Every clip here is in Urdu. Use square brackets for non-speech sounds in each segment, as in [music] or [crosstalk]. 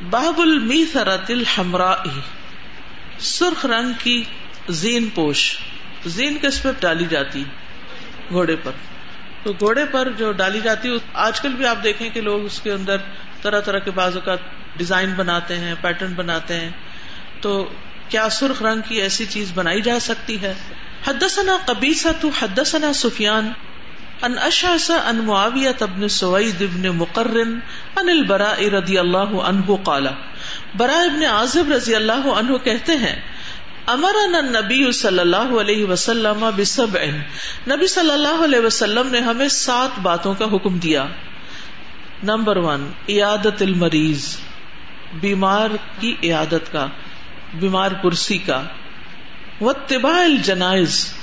باب المی سرت الحمرا سرخ رنگ کی زین پوش. زین کس پہ ڈالی جاتی؟ گھوڑے پر. تو گھوڑے پر جو ڈالی جاتی، آج کل بھی آپ دیکھیں کہ لوگ اس کے اندر طرح طرح کے بازو کا ڈیزائن بناتے ہیں، پیٹرن بناتے ہیں۔ تو کیا سرخ رنگ کی ایسی چیز بنائی جا سکتی ہے؟ حدثنا قبیصہ تو حدثنا سفیان۔ ان اشعث ان معاویہ ابن سوید ابن مقرن ان البراء رضی اللہ عنہ قال براء ابن عازب رضی اللہ عنہ کہتے ہیں، امرنا النبی صلی اللہ علیہ وسلم بسبع، نبی صلی اللہ علیہ وسلم نے ہمیں سات باتوں کا حکم دیا۔ نمبر ون، عیادت المریض، بیمار کی عیادت کا، بیمار پرسی کا۔ وہ طباء الجنائز،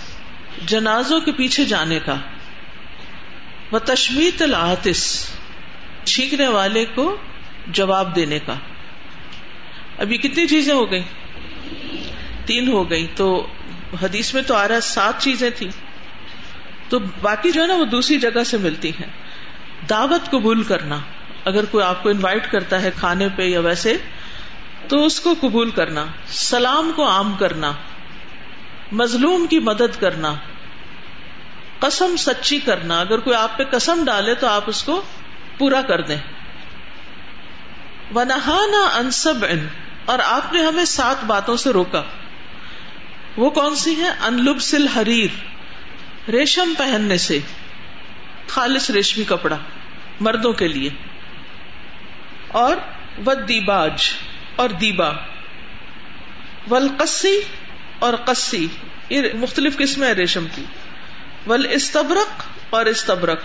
جنازوں کے پیچھے جانے کا۔ وہ تشمیت العاطس، چھینکنے والے کو جواب دینے کا۔ ابھی کتنی چیزیں ہو گئی تین ہو گئی تو حدیث میں تو آ رہا سات چیزیں تھی تو باقی جو ہے نا، وہ دوسری جگہ سے ملتی ہیں۔ دعوت قبول کرنا، اگر کوئی آپ کو انوائٹ کرتا ہے کھانے پہ یا ویسے، تو اس کو قبول کرنا، سلام کو عام کرنا، مظلوم کی مدد کرنا۔ قسم سچی کرنا، اگر کوئی آپ پہ قسم ڈالے تو آپ اس کو پورا کر دیں۔ ونہانا انسب ان اور آپ نے ہمیں سات باتوں سے روکا۔ وہ کون سی ہیں؟ انلبسل حریر ریشم پہننے سے، خالص ریشمی کپڑا، مردوں کے لیے۔ اور ود دیباج اور دیبا ول قصی اور قصی یہ مختلف قسمیں ہیں ریشم کی۔ ول استبرق اور استبرق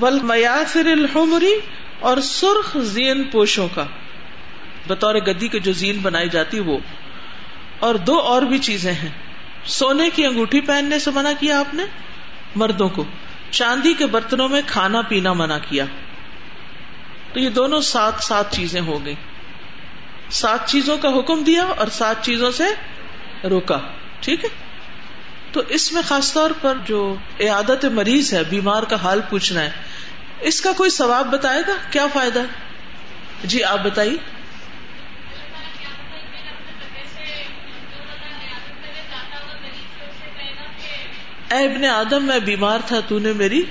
ول میاسر الحمری اور سرخ زین پوشوں کا۔ بطور گدی کے جو زین بنائی جاتی وہ۔ اور دو اور بھی چیزیں ہیں۔ سونے کی انگوٹھی پہننے سے منع کیا آپ نے؟ مردوں کو۔ چاندی کے برتنوں میں کھانا پینا منع کیا۔ تو یہ دونوں سات سات چیزیں ہو گئی سات چیزوں کا حکم دیا اور سات چیزوں سے روکا۔ ٹھیک ہے؟ تو اس میں خاص طور پر جو عیادت مریض ہے، بیمار کا حال پوچھنا ہے، اس کا کوئی ثواب بتائے گا؟ کیا فائدہ؟ جی آپ بتائیے۔ اے ابن آدم، میں بیمار تھا، تو نے میری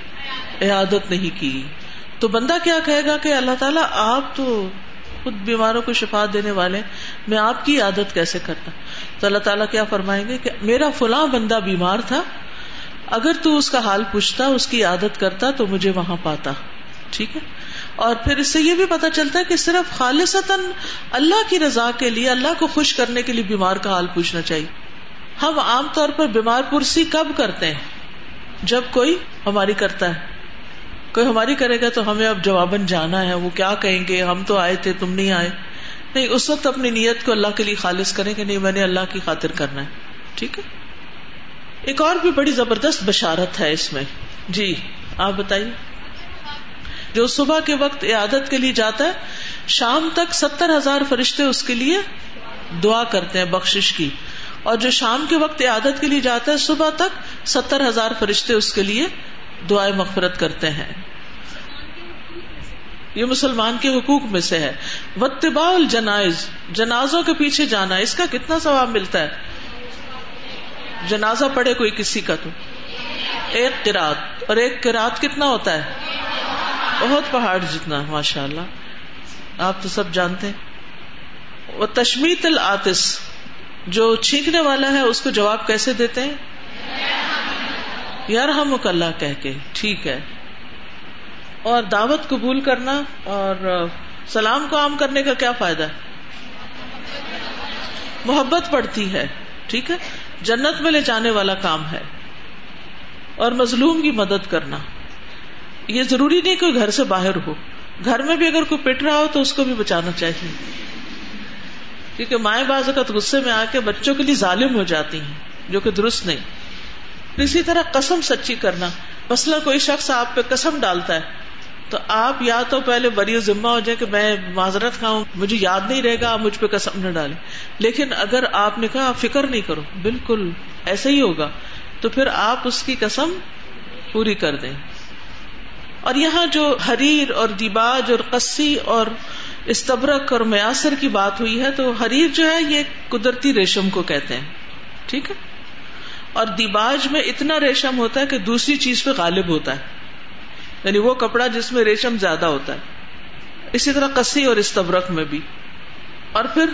عیادت نہیں کی۔ تو بندہ کیا کہے گا کہ اللہ تعالیٰ، آپ تو خود بیماروں کو شفا دینے والے میں آپ کی عادت کیسے کرتا؟ تو اللہ تعالیٰ کیا فرمائیں گے کہ میرا فلاں بندہ بیمار تھا، اگر تو اس کا حال پوچھتا، اس کی عادت کرتا تو مجھے وہاں پاتا، ٹھیک ہے؟ اور پھر اس سے یہ بھی پتا چلتا ہے کہ صرف خالصتاً اللہ کی رضا کے لیے، اللہ کو خوش کرنے کے لیے بیمار کا حال پوچھنا چاہیے۔ ہم عام طور پر بیمار پرسی کب کرتے ہیں؟ جب کوئی ہماری کرتا ہے۔ کوئی ہماری کرے گا تو ہمیں اب جواباً جانا ہے، وہ کیا کہیں گے؟ ہم تو آئے تھے، تم نہیں آئے۔ نہیں، اس وقت اپنی نیت کو اللہ کے لیے خالص کریں کہ نہیں، میں نے اللہ کی خاطر کرنا ہے۔ ٹھیک ہے؟ ایک اور بھی بڑی زبردست بشارت ہے اس میں۔ جی آپ بتائیے۔ جو صبح کے وقت عیادت کے لیے جاتا ہے، شام تک ستر ہزار فرشتے اس کے لیے دعا کرتے ہیں بخش کی۔ اور جو شام کے وقت عادت کے لیے جاتا ہے، صبح تک ستر ہزار فرشتے اس کے لیے دعائیں مغفرت کرتے ہیں۔ یہ مسلمان کے حقوق میں سے ہے۔ وتبا الجنائز، جنازوں کے پیچھے جانا، اس کا کتنا ثواب ملتا ہے؟ جنازہ پڑے کوئی کسی کا تو۔ ایک کراط اور ایک کراط کتنا ہوتا ہے؟ بہت پہاڑ جتنا ماشاء اللہ آپ تو سب جانتے ہیں۔ وہ تشمیت العطس جو چھینکنے والا ہے، اس کو جواب کیسے دیتے ہیں؟ یار ہم اللہ کہہ کے، ٹھیک ہے۔ اور دعوت قبول کرنا اور سلام کو عام کرنے کا کیا فائدہ ہے؟ محبت پڑتی ہے، ٹھیک ہے؟ جنت میں لے جانے والا کام ہے، اور مظلوم کی مدد کرنا۔ یہ ضروری نہیں کوئی گھر سے باہر ہو۔ گھر میں بھی اگر کوئی پٹ رہا ہو تو اس کو بھی بچانا چاہیے۔ کیونکہ مائیں باز اوقات غصے میں آ کے بچوں کے لیے ظالم ہو جاتی ہیں، جو کہ درست نہیں۔ اسی طرح قسم سچی کرنا۔ مسئلہ کوئی شخص آپ پہ قسم ڈالتا ہے تو آپ یا تو پہلے بری ذمہ ہو جائے کہ میں معذرت کھاؤں، مجھے یاد نہیں رہے گا، آپ مجھ پہ قسم نہ ڈالیں۔ لیکن اگر آپ نے کہا فکر نہیں کرو، بالکل ایسا ہی ہوگا، تو پھر آپ اس کی قسم پوری کر دیں۔ اور یہاں جو حریر اور دیباج اور قصی اور استبرک اور میاسر کی بات ہوئی ہے، تو حریر جو ہے، یہ قدرتی ریشم کو کہتے ہیں۔ ٹھیک ہے؟ اور دیباج میں اتنا ریشم ہوتا ہے کہ دوسری چیز پہ غالب ہوتا ہے۔ یعنی وہ کپڑا جس میں ریشم زیادہ ہوتا ہے۔ اسی طرح کسی اور استبرک میں بھی۔ اور پھر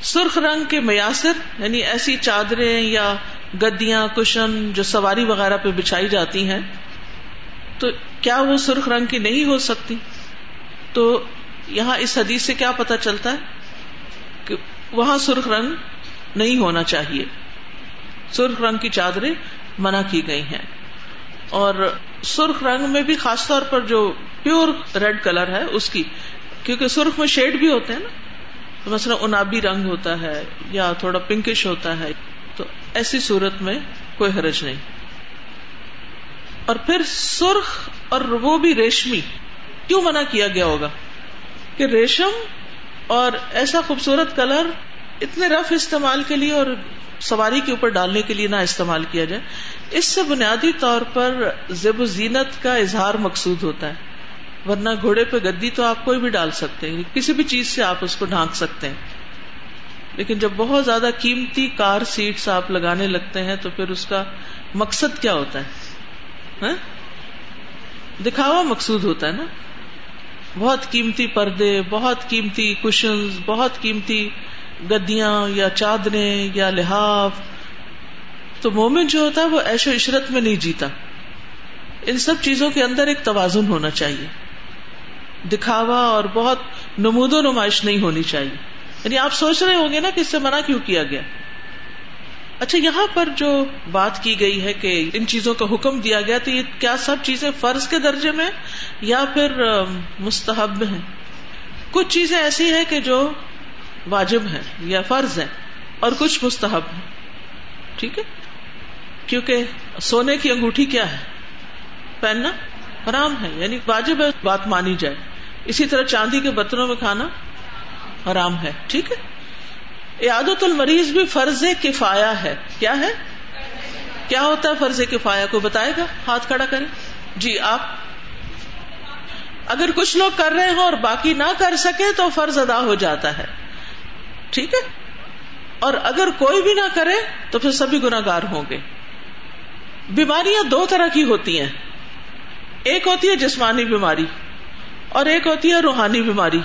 سرخ رنگ کے میاسر یعنی ایسی چادریں یا گدیاں، کشن جو سواری وغیرہ پہ بچھائی جاتی ہیں، تو کیا وہ سرخ رنگ کی نہیں ہو سکتی؟ تو یہاں اس حدیث سے کیا پتا چلتا ہے کہ وہاں سرخ رنگ نہیں ہونا چاہیے۔ سرخ رنگ کی چادریں منع کی گئی ہیں۔ اور سرخ رنگ میں بھی خاص طور پر جو پیور ریڈ کلر ہے اس کی، کیونکہ سرخ میں شیڈ بھی ہوتے ہیں نا۔ مثلا انابی رنگ ہوتا ہے یا تھوڑا پنکش ہوتا ہے، تو ایسی صورت میں کوئی حرج نہیں۔ اور پھر سرخ اور وہ بھی ریشمی، کیوں منع کیا گیا ہوگا؟ کہ ریشم اور ایسا خوبصورت کلر اتنے رف استعمال کے لیے اور سواری کے اوپر ڈالنے کے لیے نہ استعمال کیا جائے۔ اس سے بنیادی طور پر زیب و زینت کا اظہار مقصود ہوتا ہے۔ ورنہ گھوڑے پہ گدی تو آپ کوئی بھی ڈال سکتے ہیں، کسی بھی چیز سے آپ اس کو ڈھانک سکتے ہیں۔ لیکن جب بہت زیادہ قیمتی کار سیٹس آپ لگانے لگتے ہیں تو پھر اس کا مقصد کیا ہوتا ہے؟ ہاں؟ دکھاوا مقصود ہوتا ہے نا۔ بہت قیمتی پردے، بہت قیمتی کشن بہت قیمتی گدیاں یا چادریں یا لحاف۔ تو مومن جو ہوتا ہے وہ ایش و عشرت میں نہیں جیتا۔ ان سب چیزوں کے اندر ایک توازن ہونا چاہیے۔ دکھاوا اور بہت نمود و نمائش نہیں ہونی چاہیے۔ یعنی آپ سوچ رہے ہوں گے نا کہ اس سے منع کیوں کیا گیا۔ اچھا یہاں پر جو بات کی گئی ہے کہ ان چیزوں کا حکم دیا گیا، تو یہ کیا سب چیزیں فرض کے درجے میں یا پھر، مستحب ہیں؟ کچھ چیزیں ایسی ہیں کہ جو واجب ہے یا فرض ہے اور کچھ مستحب ہے ٹھیک ہے؟ کیونکہ سونے کی انگوٹھی کیا ہے؟ پہننا حرام ہے یعنی واجب ہے بات مانی جائے۔ اسی طرح چاندی کے برتنوں میں کھانا حرام ہے، ٹھیک ہے؟ عادت المریض بھی فرض کفایا ہے۔ کیا ہے؟ کیا ہوتا ہے فرض کفایا کو بتائے گا؟ ہاتھ کھڑا کریں۔ جی آپ۔ اگر کچھ لوگ کر رہے ہوں اور باقی نہ کر سکے تو فرض ادا ہو جاتا ہے۔ ٹھیک ہے؟ اور اگر کوئی بھی نہ کرے تو پھر سبھی گناگار ہوں گے۔ بیماریاں دو طرح کی ہوتی ہیں۔ ایک ہوتی ہے جسمانی بیماری اور ایک ہوتی ہے روحانی بیماری۔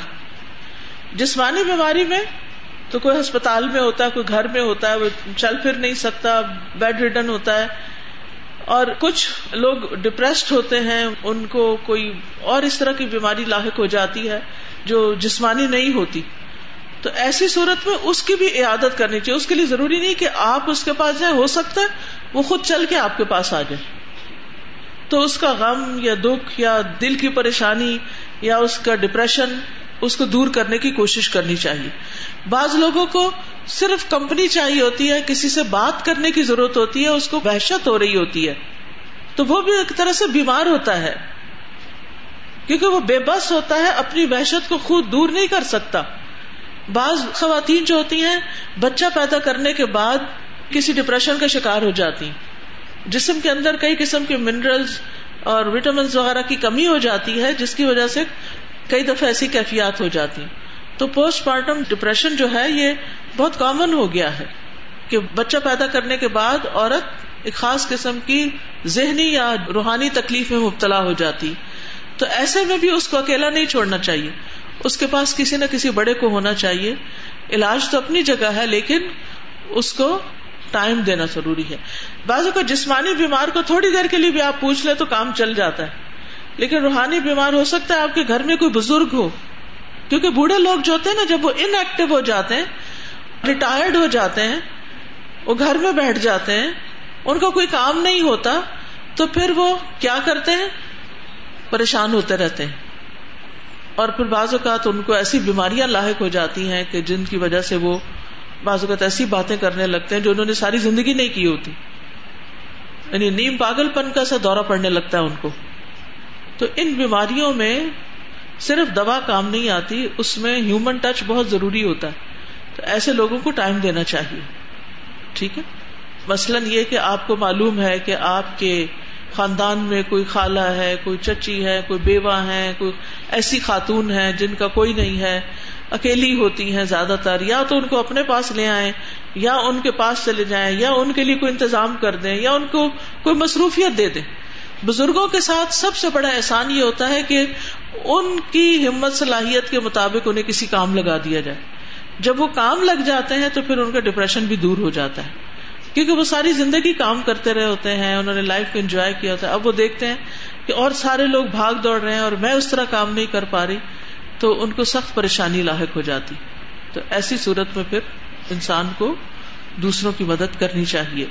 جسمانی بیماری میں تو کوئی ہسپتال میں ہوتا ہے، کوئی گھر میں ہوتا ہے وہ چل پھر نہیں سکتا، بیڈ ریڈن ہوتا ہے۔ اور کچھ لوگ ڈپریسڈ ہوتے ہیں، ان کو کوئی اور اس طرح کی بیماری لاحق ہو جاتی ہے جو جسمانی نہیں ہوتی۔ تو ایسی صورت میں اس کی بھی عیادت کرنی چاہیے۔ اس کے لیے ضروری نہیں کہ آپ اس کے پاس جائیں، ہو سکتا ہے وہ خود چل کے آپ کے پاس آ جائے۔ تو اس کا غم یا دکھ یا دل کی پریشانی یا اس کا ڈپریشن اس کو دور کرنے کی کوشش کرنی چاہیے۔ بعض لوگوں کو صرف کمپنی چاہیے ہوتی ہے، کسی سے بات کرنے کی ضرورت ہوتی ہے، اس کو وحشت ہو رہی ہوتی ہے۔ تو وہ بھی ایک طرح سے بیمار ہوتا ہے۔ کیونکہ وہ بے بس ہوتا ہے، اپنی وحشت کو خود دور نہیں کر سکتا۔ بعض خواتین جو ہوتی ہیں، بچہ پیدا کرنے کے بعد کسی ڈپریشن کا شکار ہو جاتی جسم کے اندر کئی قسم کے منرلز اور وٹامنس وغیرہ کی کمی ہو جاتی ہے، جس کی وجہ سے کئی دفعہ ایسی کیفیات ہو جاتی تو پوسٹ مارٹم ڈپریشن جو ہے، یہ بہت کامن ہو گیا ہے کہ بچہ پیدا کرنے کے بعد عورت ایک خاص قسم کی ذہنی یا روحانی تکلیف میں مبتلا ہو جاتی۔ تو ایسے میں بھی اس کو اکیلا نہیں چھوڑنا چاہیے۔ اس کے پاس کسی نہ کسی بڑے کو ہونا چاہیے۔ علاج تو اپنی جگہ ہے، لیکن اس کو ٹائم دینا ضروری ہے۔ بعض کو جسمانی بیمار کو تھوڑی دیر کے لیے بھی آپ پوچھ لیں تو کام چل جاتا ہے۔ لیکن روحانی بیمار ہو سکتا ہے آپ کے گھر میں کوئی بزرگ ہو۔ کیونکہ بوڑھے لوگ جو ہوتے ہیں نا، جب وہ ان ایکٹیو ہو جاتے ہیں ریٹائرڈ ہو جاتے ہیں، وہ گھر میں بیٹھ جاتے ہیں، ان کا کوئی کام نہیں ہوتا، تو پھر وہ کیا کرتے ہیں؟ پریشان ہوتے رہتے ہیں۔ اور پھر بعض اوقات ان کو ایسی بیماریاں لاحق ہو جاتی ہیں کہ جن کی وجہ سے وہ بعض اوقات ایسی باتیں کرنے لگتے ہیں جو انہوں نے ساری زندگی نہیں کی ہوتی۔ یعنی نیم پاگل پن کا سا دورہ پڑنے لگتا ہے ان کو۔ تو ان بیماریوں میں صرف دوا کام نہیں آتی، اس میں ہیومن ٹچ بہت ضروری ہوتا ہے۔ تو ایسے لوگوں کو ٹائم دینا چاہیے۔ ٹھیک ہے؟ مثلاً یہ کہ آپ کو معلوم ہے کہ آپ کے خاندان میں کوئی خالہ ہے، کوئی چچی ہے، کوئی بیوہ ہے، کوئی ایسی خاتون ہے جن کا کوئی نہیں ہے۔ اکیلی ہوتی ہیں زیادہ تر۔ یا تو ان کو اپنے پاس لے آئیں، یا ان کے پاس چلے جائیں، یا ان کے لیے کوئی انتظام کر دیں، یا ان کو کوئی مصروفیت دے دیں۔ بزرگوں کے ساتھ سب سے بڑا احسان یہ ہوتا ہے کہ ان کی ہمت، صلاحیت کے مطابق انہیں کسی کام لگا دیا جائے۔ جب وہ کام لگ جاتے ہیں تو پھر ان کا ڈپریشن بھی دور ہو جاتا ہے۔ کیونکہ وہ ساری زندگی کام کرتے رہے ہوتے ہیں، انہوں نے لائف کو انجوائے کیا ہوتا ہے۔ اب وہ دیکھتے ہیں کہ اور سارے لوگ بھاگ دوڑ رہے ہیں اور میں اس طرح کام نہیں کر پا رہی تو ان کو سخت پریشانی لاحق ہو جاتی۔ تو ایسی صورت میں پھر انسان کو دوسروں کی مدد کرنی چاہیے۔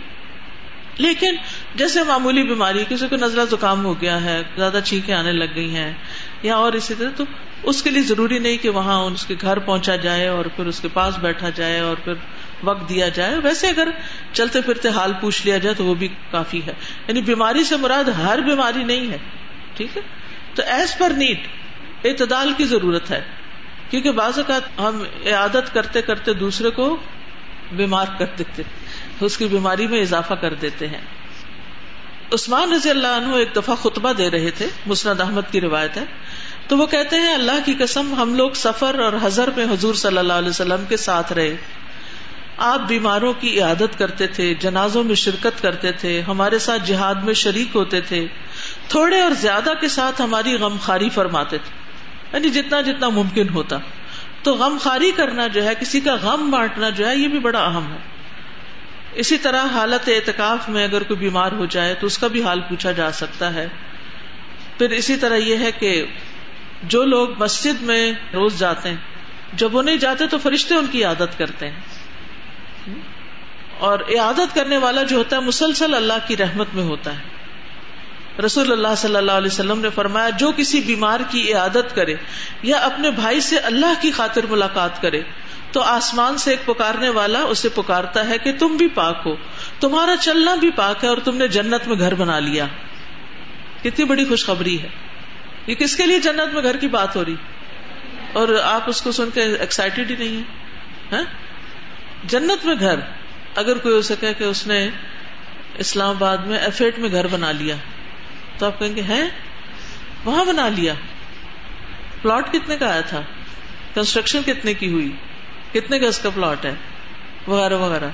لیکن جیسے معمولی بیماری، کسی کو نزلہ زکام ہو گیا ہے، زیادہ چھینکیں آنے لگ گئی ہیں یا اور اسی طرح، تو اس کے لیے ضروری نہیں کہ وہاں اس کے گھر پہنچا جائے اور پھر اس کے پاس بیٹھا جائے اور پھر وقت دیا جائے۔ ویسے اگر چلتے پھرتے حال پوچھ لیا جائے تو وہ بھی کافی ہے۔ یعنی بیماری سے مراد ہر بیماری نہیں ہے۔ ٹھیک ہے؟ تو ایز پر نیٹ اعتدال کی ضرورت ہے۔ کیونکہ بعض اوقات ہم عادت کرتے کرتے دوسرے کو بیمار کر دیتے، اس کی بیماری میں اضافہ کر دیتے ہیں۔ عثمان رضی اللہ عنہ ایک دفعہ خطبہ دے رہے تھے، مسند احمد کی روایت ہے۔ تو وہ کہتے ہیں، اللہ کی قسم ہم لوگ سفر اور حضر میں حضور صلی اللہ علیہ وسلم کے ساتھ رہے۔ آپ بیماروں کی عادت کرتے تھے، جنازوں میں شرکت کرتے تھے، ہمارے ساتھ جہاد میں شریک ہوتے تھے، تھوڑے اور زیادہ کے ساتھ ہماری غم خاری فرماتے تھے۔ یعنی جتنا جتنا ممکن ہوتا۔ تو غم خاری کرنا جو ہے، کسی کا غم بانٹنا جو ہے، یہ بھی بڑا اہم ہے۔ اسی طرح حالت اعتکاف میں اگر کوئی بیمار ہو جائے، تو اس کا بھی حال پوچھا جا سکتا ہے۔ پھر اسی طرح یہ ہے کہ جو لوگ مسجد میں روز جاتے ہیں، جب وہ نہیں جاتے تو فرشتے ان کی عادت کرتے ہیں۔ اور عادت کرنے والا جو ہوتا ہے مسلسل اللہ کی رحمت میں ہوتا ہے۔ رسول اللہ صلی اللہ علیہ وسلم نے فرمایا، جو کسی بیمار کی عادت کرے یا اپنے بھائی سے اللہ کی خاطر ملاقات کرے، تو آسمان سے ایک پکارنے والا اسے پکارتا ہے کہ تم بھی پاک ہو۔ تمہارا چلنا بھی پاک ہے اور تم نے جنت میں گھر بنا لیا۔ کتنی بڑی خوشخبری ہے۔ یہ کس کے لیے جنت میں گھر کی بات ہو رہی؟ اور آپ اس کو سن کے ایکسائٹیڈ ہی نہیں ہے جنت میں گھر، اگر کوئی ہو سکے کہ اس نے اسلام آباد میں ایفیٹ میں گھر بنا لیا، تو آپ کہیں گے ہے وہاں بنا لیا۔ پلاٹ کتنے کا آیا تھا؟ کنسٹرکشن کتنے کی ہوئی؟ کتنے کا اس کا پلاٹ ہے؟ وغیرہ وغیرہ۔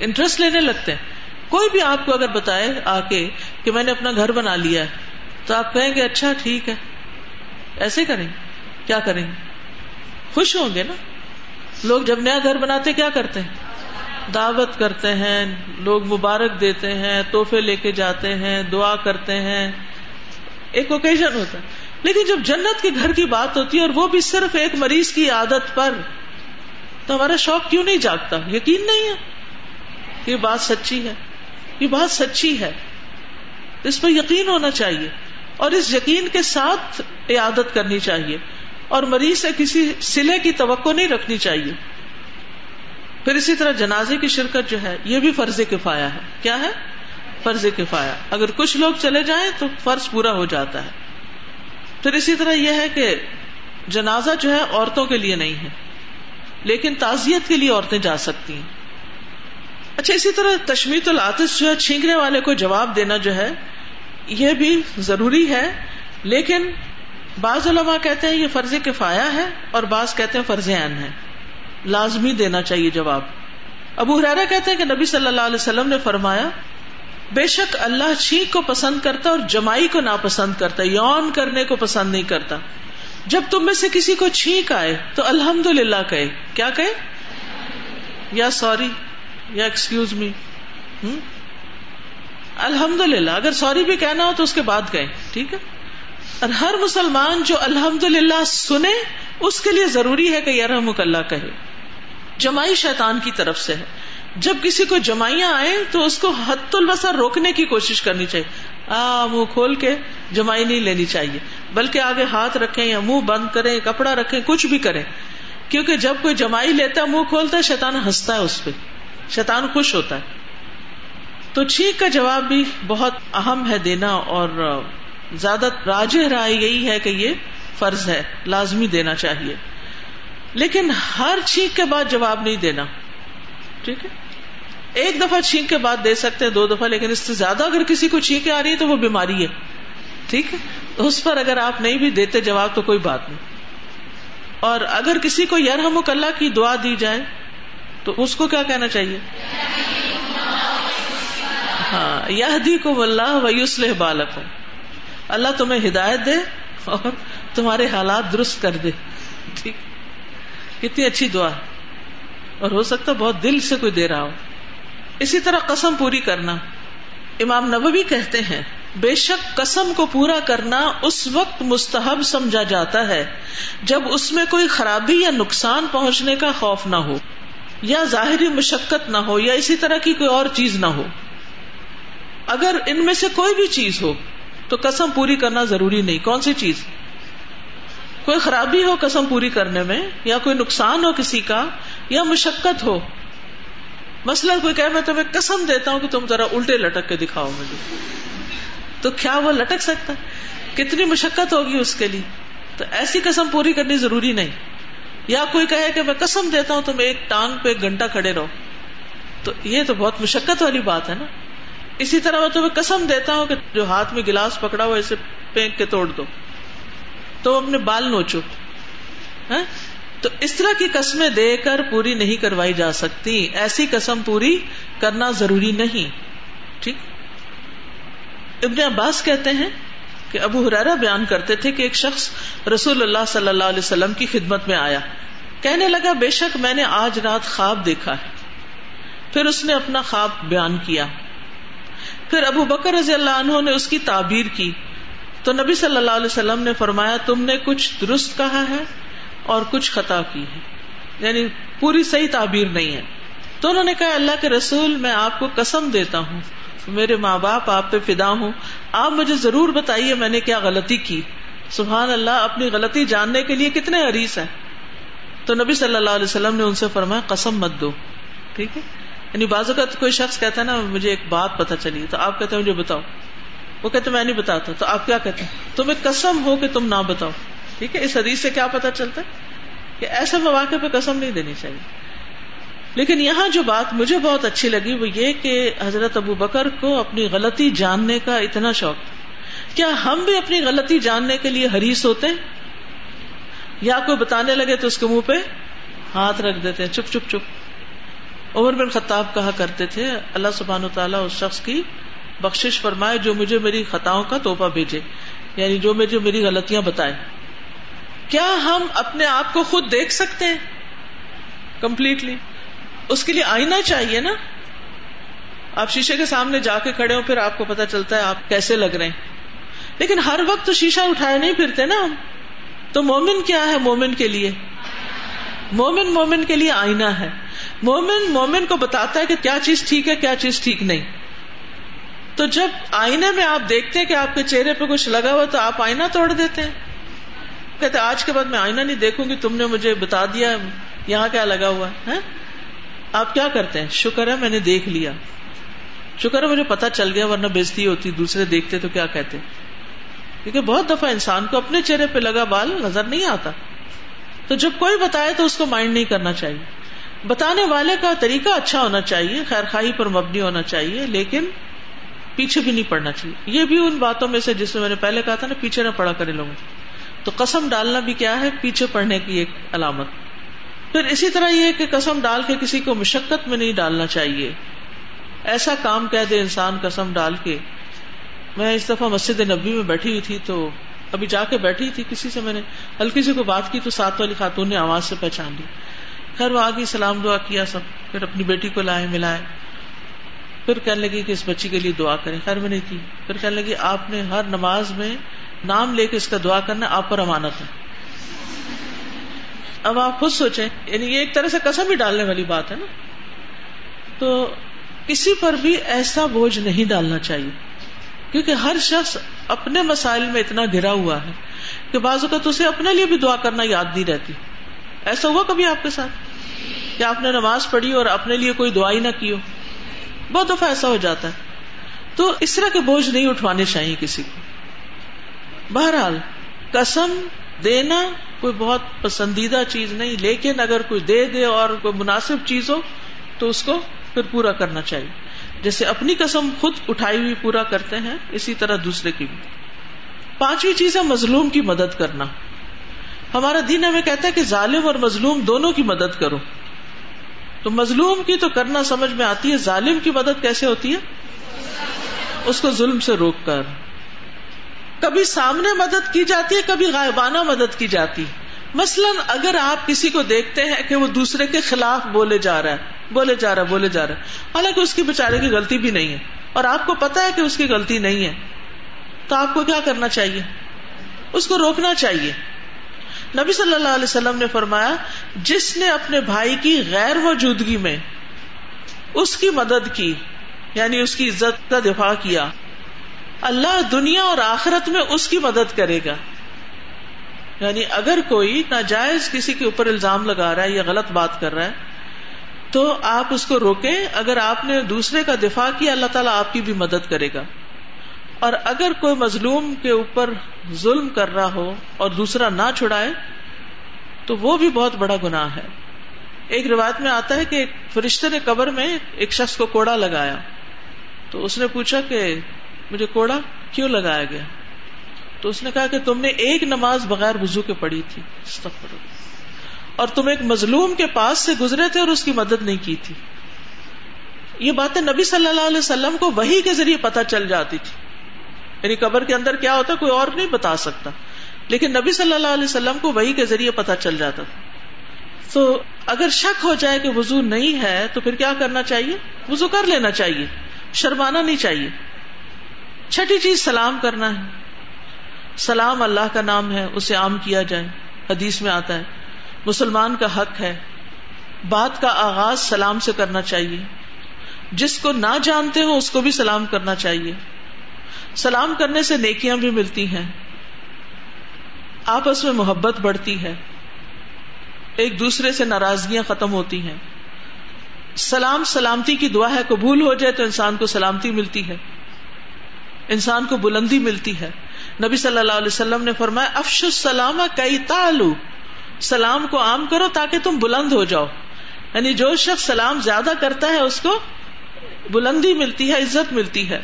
انٹرسٹ لینے لگتے ہیں۔ کوئی بھی آپ کو اگر بتائے آ کے کہ میں نے اپنا گھر بنا لیا ہے تو آپ کہیں گے اچھا ٹھیک ہے۔ ایسے کریں۔ کیا کریں؟ گے خوش ہوں گے نا؟ لوگ جب نیا گھر بناتے کیا کرتے ہیں؟ دعوت کرتے ہیں، لوگ مبارک دیتے ہیں توحفے لے کے جاتے ہیں، دعا کرتے ہیں۔ ایک اوکیزن ہوتا ہے۔ لیکن جب جنت کے گھر کی بات ہوتی ہے اور وہ بھی صرف ایک مریض کی عادت پر، تو ہمارا شوق کیوں نہیں جاگتا؟ یقین نہیں ہے یہ بات سچی ہے۔ یہ بات سچی ہے۔ اس پہ یقین ہونا چاہیے۔ اور اس یقین کے ساتھ عادت کرنی چاہیے۔ اور مریض سے کسی سلے کی توقع نہیں رکھنی چاہیے۔ پھر اسی طرح جنازے کی شرکت جو ہے، یہ بھی فرض کفایا ہے۔ کیا ہے؟ فرض کفایا اگر کچھ لوگ چلے جائیں تو فرض پورا ہو جاتا ہے۔ پھر اسی طرح یہ ہے کہ جنازہ جو ہے عورتوں کے لیے نہیں ہے، لیکن تعزیت کے لیے عورتیں جا سکتی ہیں۔ اچھا اسی طرح تشمیت العطش جو ہے، چھینکنے والے کو جواب دینا جو ہے، یہ بھی ضروری ہے، لیکن بعض علماء کہتے ہیں یہ فرض کفایا ہے اور بعض کہتے ہیں فرض عین ہے۔ لازمی دینا چاہیے جواب۔ ابو حرارا کہتے ہیں کہ نبی صلی اللہ علیہ وسلم نے فرمایا، بے شک اللہ چھینک کو پسند کرتا اور جمائی کو ناپسند کرتا، یون کرنے کو پسند نہیں کرتا۔ جب تم میں سے کسی کو چھینک آئے تو الحمد للہ کہے۔ کیا کہے؟ یا سوری، یا ایکسکیوز می الحمد للہ اگر سوری بھی کہنا ہو تو اس کے بعد گئے ٹھیک ہے؟ اور ہر مسلمان جو الحمد للہ سنے، اس کے لیے ضروری ہے کہ یرحمک اللہ کہے۔ جمائی شیطان کی طرف سے ہے۔ جب کسی کو جمائیاں آئے تو اس کو حت البصر روکنے کی کوشش کرنی چاہیے۔ آ، منہ کھول کے جمائی نہیں لینی چاہیے۔ بلکہ آگے ہاتھ رکھیں یا منہ بند کریں، کپڑا رکھیں، کچھ بھی کریں۔ کیونکہ جب کوئی جمائی لیتا ہے، منہ کھولتا ہے، شیطان ہنستا ہے اس پہ۔ شیطان خوش ہوتا ہے۔ تو چھینک کا جواب بھی بہت اہم ہے دینا اور زیادہ راج رائے یہی ہے کہ یہ فرض ہے، لازمی دینا چاہیے۔ لیکن ہر چھینک کے بعد جواب نہیں دینا۔ ٹھیک ہے؟ ایک دفعہ چھینک کے بعد دے سکتے ہیں، دو دفعہ، لیکن اس سے زیادہ اگر کسی کو چھینک آ رہی ہے تو وہ بیماری ہے۔ ٹھیک ہے؟ اس پر اگر آپ نہیں بھی دیتے جواب تو کوئی بات نہیں۔ اور اگر کسی کو یرحم اللہ کی دعا دی جائے تو اس کو کیا کہنا چاہیے؟ ہاں یہ کو اللہ ویوسل بالک اللہ تمہیں ہدایت دے اور تمہارے حالات درست کر دے۔ ٹھیک۔ کتنی اچھی دعا۔ اور ہو سکتا بہت دل سے کوئی دے رہا ہو۔ اسی طرح قسم پوری کرنا۔ امام نبوی کہتے ہیں، بے شک قسم کو پورا کرنا اس وقت مستحب سمجھا جاتا ہے جب اس میں کوئی خرابی یا نقصان پہنچنے کا خوف نہ ہو، یا ظاہری مشقت نہ ہو، یا اسی طرح کی کوئی اور چیز نہ ہو۔ اگر ان میں سے کوئی بھی چیز ہو تو قسم پوری کرنا ضروری نہیں۔ کون سی چیز؟ کوئی خرابی ہو قسم پوری کرنے میں، یا کوئی نقصان ہو کسی کا، یا مشقت ہو۔ مسئلہ کوئی کہ میں تمہیں قسم دیتا ہوں کہ تم ذرا الٹے لٹک کے دکھاؤ مجھے۔ تو کیا وہ لٹک سکتا؟ کتنی مشقت ہوگی اس کے لیے؟ تو ایسی قسم پوری کرنی ضروری نہیں۔ یا کوئی کہے کہ میں قسم دیتا ہوں، تم ایک ٹانگ پہ ایک گھنٹہ کھڑے رہو۔ تو یہ تو بہت مشقت والی بات ہے نا۔ اسی طرح میں تمہیں قسم دیتا ہوں کہ جو ہاتھ میں گلاس پکڑا ہو اسے پینک کے توڑ دو۔ تو اپنے بال نوچو۔ ہاں؟ تو اس طرح کی قسمیں دے کر پوری نہیں کروائی جا سکتی۔ ایسی قسم پوری کرنا ضروری نہیں۔ ٹھیک؟ ابن عباس کہتے ہیں کہ ابو حرارا بیان کرتے تھے کہ ایک شخص رسول اللہ صلی اللہ علیہ وسلم کی خدمت میں آیا۔ کہنے لگا، بے شک میں نے آج رات خواب دیکھا ہے۔ پھر اس نے اپنا خواب بیان کیا۔ پھر ابو بکر رضی اللہ عنہ نے اس کی تعبیر کی۔ تو نبی صلی اللہ علیہ وسلم نے فرمایا، تم نے کچھ درست کہا ہے اور کچھ خطا کی ہے۔ یعنی پوری صحیح تعبیر نہیں ہے۔ تو انہوں نے کہا، اللہ کے رسول، میں آپ کو قسم دیتا ہوں۔ میرے ماں باپ، آپ پہ فدا ہوں۔ آپ مجھے ضرور بتائیے میں نے کیا غلطی کی۔ سبحان اللہ، اپنی غلطی جاننے کے لیے کتنے عریس ہیں۔ تو نبی صلی اللہ علیہ وسلم نے ان سے فرمایا، قسم مت دو۔ ٹھیک ہے؟ یعنی بعض اوقات کوئی شخص کہتا ہے نا، مجھے ایک بات پتا چلی تو آپ کہتے ہیں، مجھے بتاؤ۔ وہ کہتے میں نہیں بتاتا۔ تو آپ کیا کہتے ہیں؟ تمہیں قسم ہو کہ تم نہ بتاؤ۔ ٹھیک ہے؟ اس حدیث سے کیا پتا چلتا ہے؟ کہ ایسے مواقع پہ قسم نہیں دینی چاہیے۔ لیکن یہاں جو بات مجھے بہت اچھی لگی وہ یہ کہ حضرت ابو بکر کو اپنی غلطی جاننے کا اتنا شوق کیا ہم بھی اپنی غلطی جاننے کے لیے حریص ہوتے ہیں؟ یا کوئی بتانے لگے تو اس کے منہ پہ ہاتھ رکھ دیتے ہیں، چپ چپ چپ۔ عمر بن خطاب کہا کرتے تھے، اللہ سبحان تعالیٰ اس شخص کی بخش فرمائے جو مجھے میری خطاؤں کا توحفہ بھیجے یعنی جو مجھے میری غلطیاں بتائے۔ کیا ہم اپنے آپ کو خود دیکھ سکتے ہیں؟ کمپلیٹلی اس کے لیے آئینہ چاہیے نا۔ آپ شیشے کے سامنے جا کے کھڑے ہو پھر آپ کو پتا چلتا ہے آپ کیسے لگ رہے ہیں۔ لیکن ہر وقت تو شیشہ اٹھائے نہیں پھرتے نا ہم۔ تو مومن کیا ہے مومن کے لیے؟ مومن مومن کے لیے آئینہ ہے۔ مومن مومن کو بتاتا ہے کہ کیا چیز ٹھیک ہے، کیا چیز ٹھیک نہیں۔ تو جب آئینے میں آپ دیکھتے ہیں کہ آپ کے چہرے پہ کچھ لگا ہوا تو آپ آئینہ توڑ دیتے ہیں۔ کہتے آج کے بعد میں آئینہ نہیں دیکھوں گی، تم نے مجھے بتا دیا یہاں کیا لگا ہوا ہے آپ کیا کرتے ہیں؟ شکر ہے میں نے دیکھ لیا۔ شکر ہے مجھے پتا چل گیا، ورنہ بےزتی ہوتی، دوسرے دیکھتے تو کیا کہتے؟ کیونکہ بہت دفعہ انسان کو اپنے چہرے پہ لگا بال نظر نہیں آتا۔ تو جب کوئی بتائے تو اس کو مائنڈ نہیں کرنا چاہیے۔ بتانے والے کا طریقہ اچھا ہونا چاہیے، خیر خائی پر مبنی ہونا چاہیے، لیکن پیچھے بھی نہیں پڑنا چاہیے۔ یہ بھی ان باتوں میں سے جس میں میں نے پہلے کہا تھا نا، پیچھے نہ پڑا کرے لوگوں۔ تو قسم ڈالنا بھی کیا ہے، پیچھے پڑنے کی ایک علامت۔ پھر اسی طرح یہ کہ قسم ڈال کے کسی کو مشقت میں نہیں ڈالنا چاہیے۔ ایسا کام کہہ دے انسان قسم ڈال کے۔ میں اس دفعہ مسجد نبی میں بیٹھی ہوئی تھی تو ابھی جا کے بیٹھی تھی کسی سے میں نے، ہلکی سی کو بات کی تو ساتھ والی خاتون نے آواز سے پہچان لی۔ خیر، وہ آگے سلام دعا کیا سب، پھر اپنی بیٹی کو لائے، ملائے۔ پھر کہنے لگی کہ اس بچی کے لیے دعا کریں۔ خیر، میں نہیں کی۔ پھر کہنے لگی آپ نے ہر نماز میں نام لے کے اس کا دعا کرنا آپ پر امانت ہے۔ اب آپ خود سوچیں یعنی یہ ایک طرح سے قسم ہی ڈالنے والی بات ہے نا۔ تو کسی پر بھی ایسا بوجھ نہیں ڈالنا چاہیے۔ کیونکہ ہر شخص اپنے مسائل میں اتنا گرا ہوا ہے کہ بعض اوقات اسے اپنے لیے بھی دعا کرنا یاد نہیں رہتی۔ ایسا ہوا کبھی آپ کے ساتھ؟ کہ آپ نے نماز پڑھی اور اپنے لیے کوئی دعائی نہ کی ہو۔ بہت دفعہ ایسا ہو جاتا ہے۔ تو اس طرح کے بوجھ نہیں اٹھوانے چاہیے کسی کو۔ بہرحال، قسم دینا کوئی بہت پسندیدہ چیز نہیں، لیکن اگر کوئی دے دے اور کوئی مناسب چیز ہو، تو اس کو پھر پورا کرنا چاہیے۔ جیسے اپنی قسم خود اٹھائی ہوئی پورا کرتے ہیں، اسی طرح دوسرے کی بھی۔ پانچویں چیز ہے مظلوم کی مدد کرنا۔ ہمارا دین ہمیں کہتا ہے کہ ظالم اور مظلوم دونوں کی مدد کرو۔ تو مظلوم کی تو کرنا سمجھ میں آتی ہے، ظالم کی مدد کیسے ہوتی ہے؟ اس کو ظلم سے روک کر۔ کبھی سامنے مدد کی جاتی ہے، کبھی غائبانہ مدد کی جاتی۔ مثلاً اگر آپ کسی کو دیکھتے ہیں کہ وہ دوسرے کے خلاف بولے جا رہا ہے بولے جا رہا بولے جا رہا ہے۔ حالانکہ اس کی بےچارے کی غلطی بھی نہیں ہے۔ اور آپ کو پتا ہے کہ اس کی غلطی نہیں ہے۔ تو آپ کو کیا کرنا چاہیے؟ اس کو روکنا چاہیے۔ نبی صلی اللہ علیہ وسلم نے فرمایا، جس نے اپنے بھائی کی غیر موجودگی میں اس کی مدد کی یعنی اس کی عزت کا دفاع کیا، اللہ دنیا اور آخرت میں اس کی مدد کرے گا۔ یعنی اگر کوئی ناجائز کسی کے اوپر الزام لگا رہا ہے یا غلط بات کر رہا ہے تو آپ اس کو روکیں، اگر آپ نے دوسرے کا دفاع کیا، اللہ تعالیٰ آپ کی بھی مدد کرے گا۔ اور اگر کوئی مظلوم کے اوپر ظلم کر رہا ہو اور دوسرا نہ چھڑائے، تو وہ بھی بہت بڑا گناہ ہے۔ ایک روایت میں آتا ہے کہ ایک فرشتے نے قبر میں ایک شخص کو کوڑا لگایا۔ تو اس نے پوچھا کہ مجھے کوڑا کیوں لگایا گیا؟ تو اس نے کہا کہ تم نے ایک نماز بغیر وضو کے پڑھی تھی۔ اور تم ایک مظلوم کے پاس سے گزرے تھے اور اس کی مدد نہیں کی تھی۔ یہ باتیں نبی صلی اللہ علیہ وسلم کو وہی کے ذریعے پتہ چل جاتی تھی۔ یعنی قبر کے اندر کیا ہوتا کوئی اور نہیں بتا سکتا۔ لیکن نبی صلی اللہ علیہ وسلم کو وہی کے ذریعے پتا چل جاتا تھا۔ تو اگر شک ہو جائے کہ وضو نہیں ہے، تو پھر کیا کرنا چاہیے؟ وضو کر لینا چاہیے۔ شرمانا نہیں چاہیے۔ چھٹی چیز سلام کرنا ہے۔ سلام اللہ کا نام ہے، اسے عام کیا جائے۔ حدیث میں آتا ہے۔ مسلمان کا حق ہے، بات کا آغاز سلام سے کرنا چاہیے۔ جس کو نہ جانتے ہو اس کو بھی سلام کرنا چاہیے۔ سلام کرنے سے نیکیاں بھی ملتی ہیں۔ آپس میں محبت بڑھتی ہے۔ ایک دوسرے سے ناراضگیاں ختم ہوتی ہیں۔ سلام سلامتی کی دعا ہے، قبول ہو جائے تو انسان کو سلامتی ملتی ہے۔ انسان کو بلندی ملتی ہے۔ نبی صلی اللہ علیہ وسلم نے فرمایا افش السلام کئی تالو سلام کو عام کرو تاکہ تم بلند ہو جاؤ۔ یعنی جو شخص سلام زیادہ کرتا ہے، اس کو بلندی ملتی ہے، عزت ملتی ہے۔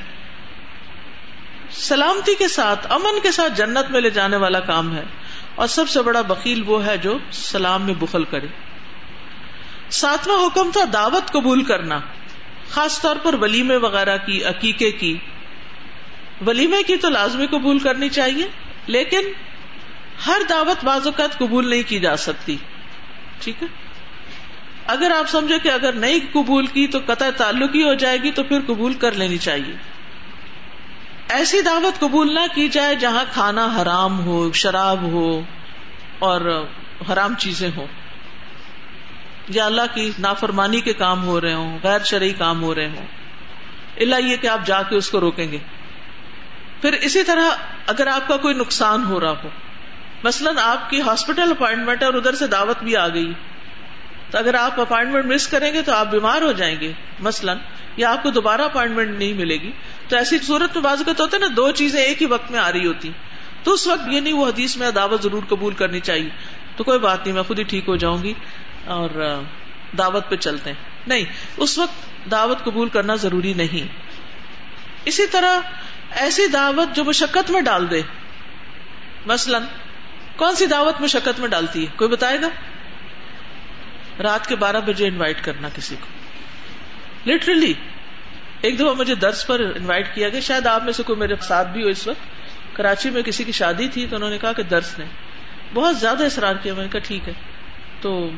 سلامتی کے ساتھ، امن کے ساتھ جنت میں لے جانے والا کام ہے۔ اور سب سے بڑا بکیل وہ ہے جو سلام میں بخل کرے۔ ساتواں حکم تھا دعوت قبول کرنا۔ خاص طور پر ولیمے وغیرہ کی، عقیقے کی۔ ولیمے کی تو لازمی قبول کرنی چاہیے، لیکن ہر دعوت بعض اوقات قبول نہیں کی جا سکتی۔ ٹھیک ہے؟ اگر آپ سمجھے کہ اگر نہیں قبول کی تو قطع تعلق ہی ہو جائے گی تو پھر قبول کر لینی چاہیے۔ ایسی دعوت قبول نہ کی جائے جہاں کھانا حرام ہو، شراب ہو اور حرام چیزیں ہوں۔ یا اللہ کی نافرمانی کے کام ہو رہے ہوں، غیر شرعی کام ہو رہے ہوں۔ اللہ یہ کہ آپ جا کے اس کو روکیں گے۔ پھر اسی طرح اگر آپ کا کوئی نقصان ہو رہا ہو مثلاً آپ کی ہاسپٹل اپائنٹمنٹ ہے اور ادھر سے دعوت بھی آ گئی۔ تو اگر آپ اپائنٹمنٹ مس کریں گے تو آپ بیمار ہو جائیں گے، مثلاً، یا آپ کو دوبارہ اپائنٹمنٹ نہیں ملے گی۔ تو ایسی صورت میں بازو ہوتے ہیں نا، دو چیزیں ایک ہی وقت میں آ رہی ہوتی۔ تو اس وقت یہ نہیں وہ حدیث میں دعوت ضرور قبول کرنی چاہیے۔ تو کوئی بات نہیں، میں خود ہی ٹھیک ہو جاؤں گی اور دعوت پہ چلتے ہیں۔ نہیں، اس وقت دعوت قبول کرنا ضروری نہیں۔ اسی طرح ایسی دعوت جو مشقت میں ڈال دے۔ مثلاً کون سی دعوت مشقت میں ڈالتی ہے؟ کوئی بتائے گا؟ رات کے بارہ بجے انوائٹ کرنا کسی کو۔ لٹرلی ایک دفعہ مجھے درس پر انوائٹ کیا گیا۔ شاید آپ میں سے کوئی میرے ساتھ بھی ہو اس وقت۔ کراچی میں کسی کی شادی تھی تو انہوں نے کہا کہ درس نے بہت زیادہ اصرار کیا۔ میں نے کہا ٹھیک ہے۔ تو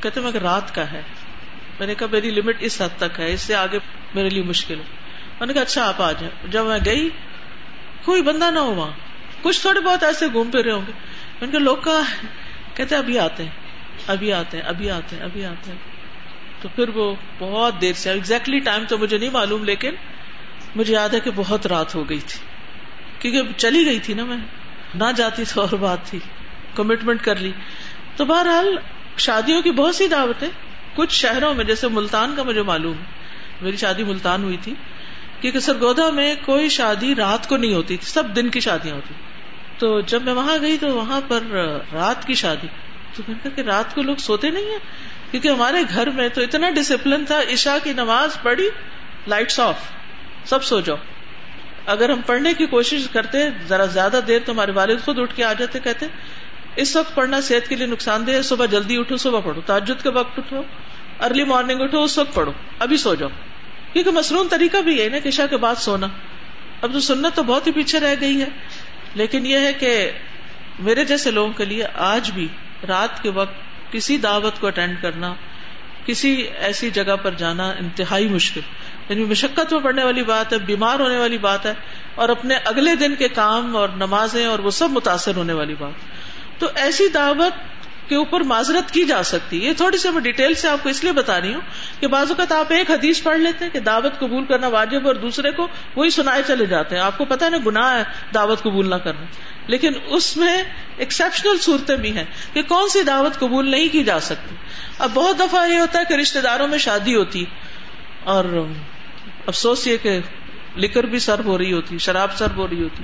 کہتے میں کہ رات کا ہے۔ میں نے کہا میری لمٹ اس حد تک ہے۔ اس سے آگے میرے لیے مشکل ہے۔ میں نے کہا اچھا آپ آ جائیں۔ جب میں گئی، کوئی بندہ نہ ہو وہاں۔ کچھ تھوڑے بہت ایسے گھوم پھر رہے ہوں گے۔ میں لوگ کہا کہتے ابھی آتے ہیں، ابھی آتے ہیں، ابھی آتے ہیں، ابھی آتے ہیں۔ تو پھر وہ بہت دیر سے ایگزیکٹلی ٹائم تو مجھے نہیں معلوم، لیکن مجھے یاد ہے کہ بہت رات ہو گئی تھی۔ کیونکہ چلی گئی تھی نا میں۔ نہ جاتی تو اور بات تھی۔ کمٹمنٹ کر لی۔ تو بہرحال شادیوں کی بہت سی دعوتیں کچھ شہروں میں، جیسے ملتان کا مجھے معلوم میری شادی ملتان ہوئی تھی۔ کیونکہ سرگودا میں کوئی شادی رات کو نہیں ہوتی تھی، سب دن کی شادیاں ہوتی تو جب میں وہاں گئی تو وہاں پر رات کی شادی تو میں نے کہا کہ رات کو لوگ سوتے نہیں ہیں؟ کیونکہ ہمارے گھر میں تو اتنا ڈسپلن تھا، عشاء کی نماز پڑھی لائٹس آف سب سو جاؤ۔ اگر ہم پڑھنے کی کوشش کرتے، ذرا زیادہ دیر تو ہمارے والد خود اٹھ کے آ جاتے، کہتے، اس وقت پڑھنا صحت کے لیے نقصان دہ ہے، صبح جلدی اٹھو، صبح پڑھو۔ تاجد کے وقت اٹھو ارلی مارننگ اٹھو، اس وقت پڑھو۔ ابھی سو جاؤ۔ کیونکہ مصنون طریقہ بھی ہے نا کشا کے بعد سونا۔ اب تو سنت تو بہت ہی پیچھے رہ گئی ہے۔ لیکن یہ ہے کہ میرے جیسے لوگوں کے لیے آج بھی رات کے وقت کسی دعوت کو اٹینڈ کرنا، کسی ایسی جگہ پر جانا انتہائی مشکل۔ یعنی مشقت میں پڑنے والی بات ہے، بیمار ہونے والی بات ہے اور اپنے اگلے دن کے کام اور نمازیں اور وہ سب متاثر ہونے والی بات۔ تو ایسی دعوت کے اوپر معذرت کی جا سکتی یہ تھوڑی سی میں ڈیٹیل سے آپ کو اس لیے بتا رہی ہوں کہ بعض اوقات آپ ایک حدیث پڑھ لیتے ہیں کہ دعوت قبول کرنا واجب اور دوسرے کو وہی سنائے چلے جاتے ہیں۔ آپ کو پتا ہے نا گناہ ہے دعوت قبول نہ کرنا۔ لیکن اس میں ایکسپشنل صورتیں بھی ہیں کہ کون سی دعوت قبول نہیں کی جا سکتی۔ اب بہت دفعہ یہ ہوتا ہے کہ رشتے داروں میں شادی ہوتی اور افسوس یہ کہ لکر بھی سرو ہو رہی ہوتی شراب سرو ہو رہی ہوتی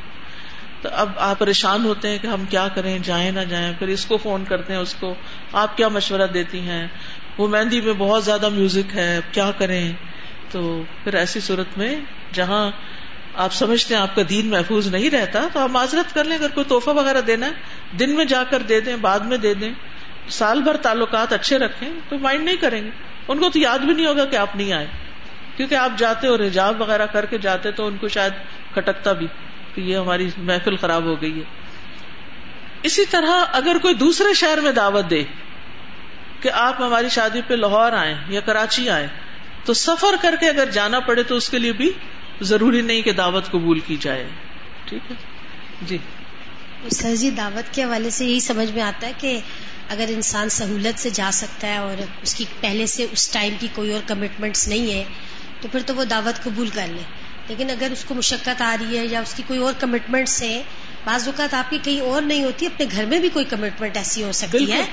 تو اب آپ پریشان ہوتے ہیں کہ ہم کیا کریں، جائیں نہ جائیں، پھر اس کو فون کرتے ہیں اس کو، آپ کیا مشورہ دیتی ہیں؟ وہ مہندی میں بہت زیادہ میوزک ہے کیا کریں؟ تو پھر ایسی صورت میں جہاں آپ سمجھتے ہیں آپ کا دین محفوظ نہیں رہتا، تو آپ معذرت کر لیں، اگر کوئی تحفہ وغیرہ دینا ہے، دن میں جا کر دے دیں، بعد میں دے دیں، سال بھر تعلقات اچھے رکھیں، تو مائنڈ نہیں کریں گے۔ ان کو تو یاد بھی نہیں ہوگا کہ آپ نہیں آئے۔ کیونکہ آپ جاتے اور حجاب وغیرہ کر کے جاتے تو ان کو شاید کھٹکتا بھی۔ کہ یہ ہماری محفل خراب ہو گئی ہے۔ اسی طرح اگر کوئی دوسرے شہر میں دعوت دے کہ آپ ہماری شادی پہ لاہور آئیں یا کراچی آئیں، تو سفر کر کے اگر جانا پڑے تو اس کے لیے بھی ضروری نہیں کہ دعوت قبول کی جائے۔ ٹھیک ہے؟ جی۔ سر جی دعوت کے حوالے سے یہی سمجھ میں آتا ہے کہ اگر انسان سہولت سے جا سکتا ہے اور اس کی پہلے سے اس ٹائم کی کوئی اور کمٹمنٹس نہیں ہے، تو پھر تو وہ دعوت قبول کر لے۔ لیکن اگر اس کو مشقت آ رہی ہے یا اس کی کوئی اور کمٹمنٹس ہے بعض اوقات آپ کی کہیں اور نہیں ہوتی اپنے گھر میں بھی کوئی کمٹمنٹ ایسی ہو سکتی ہے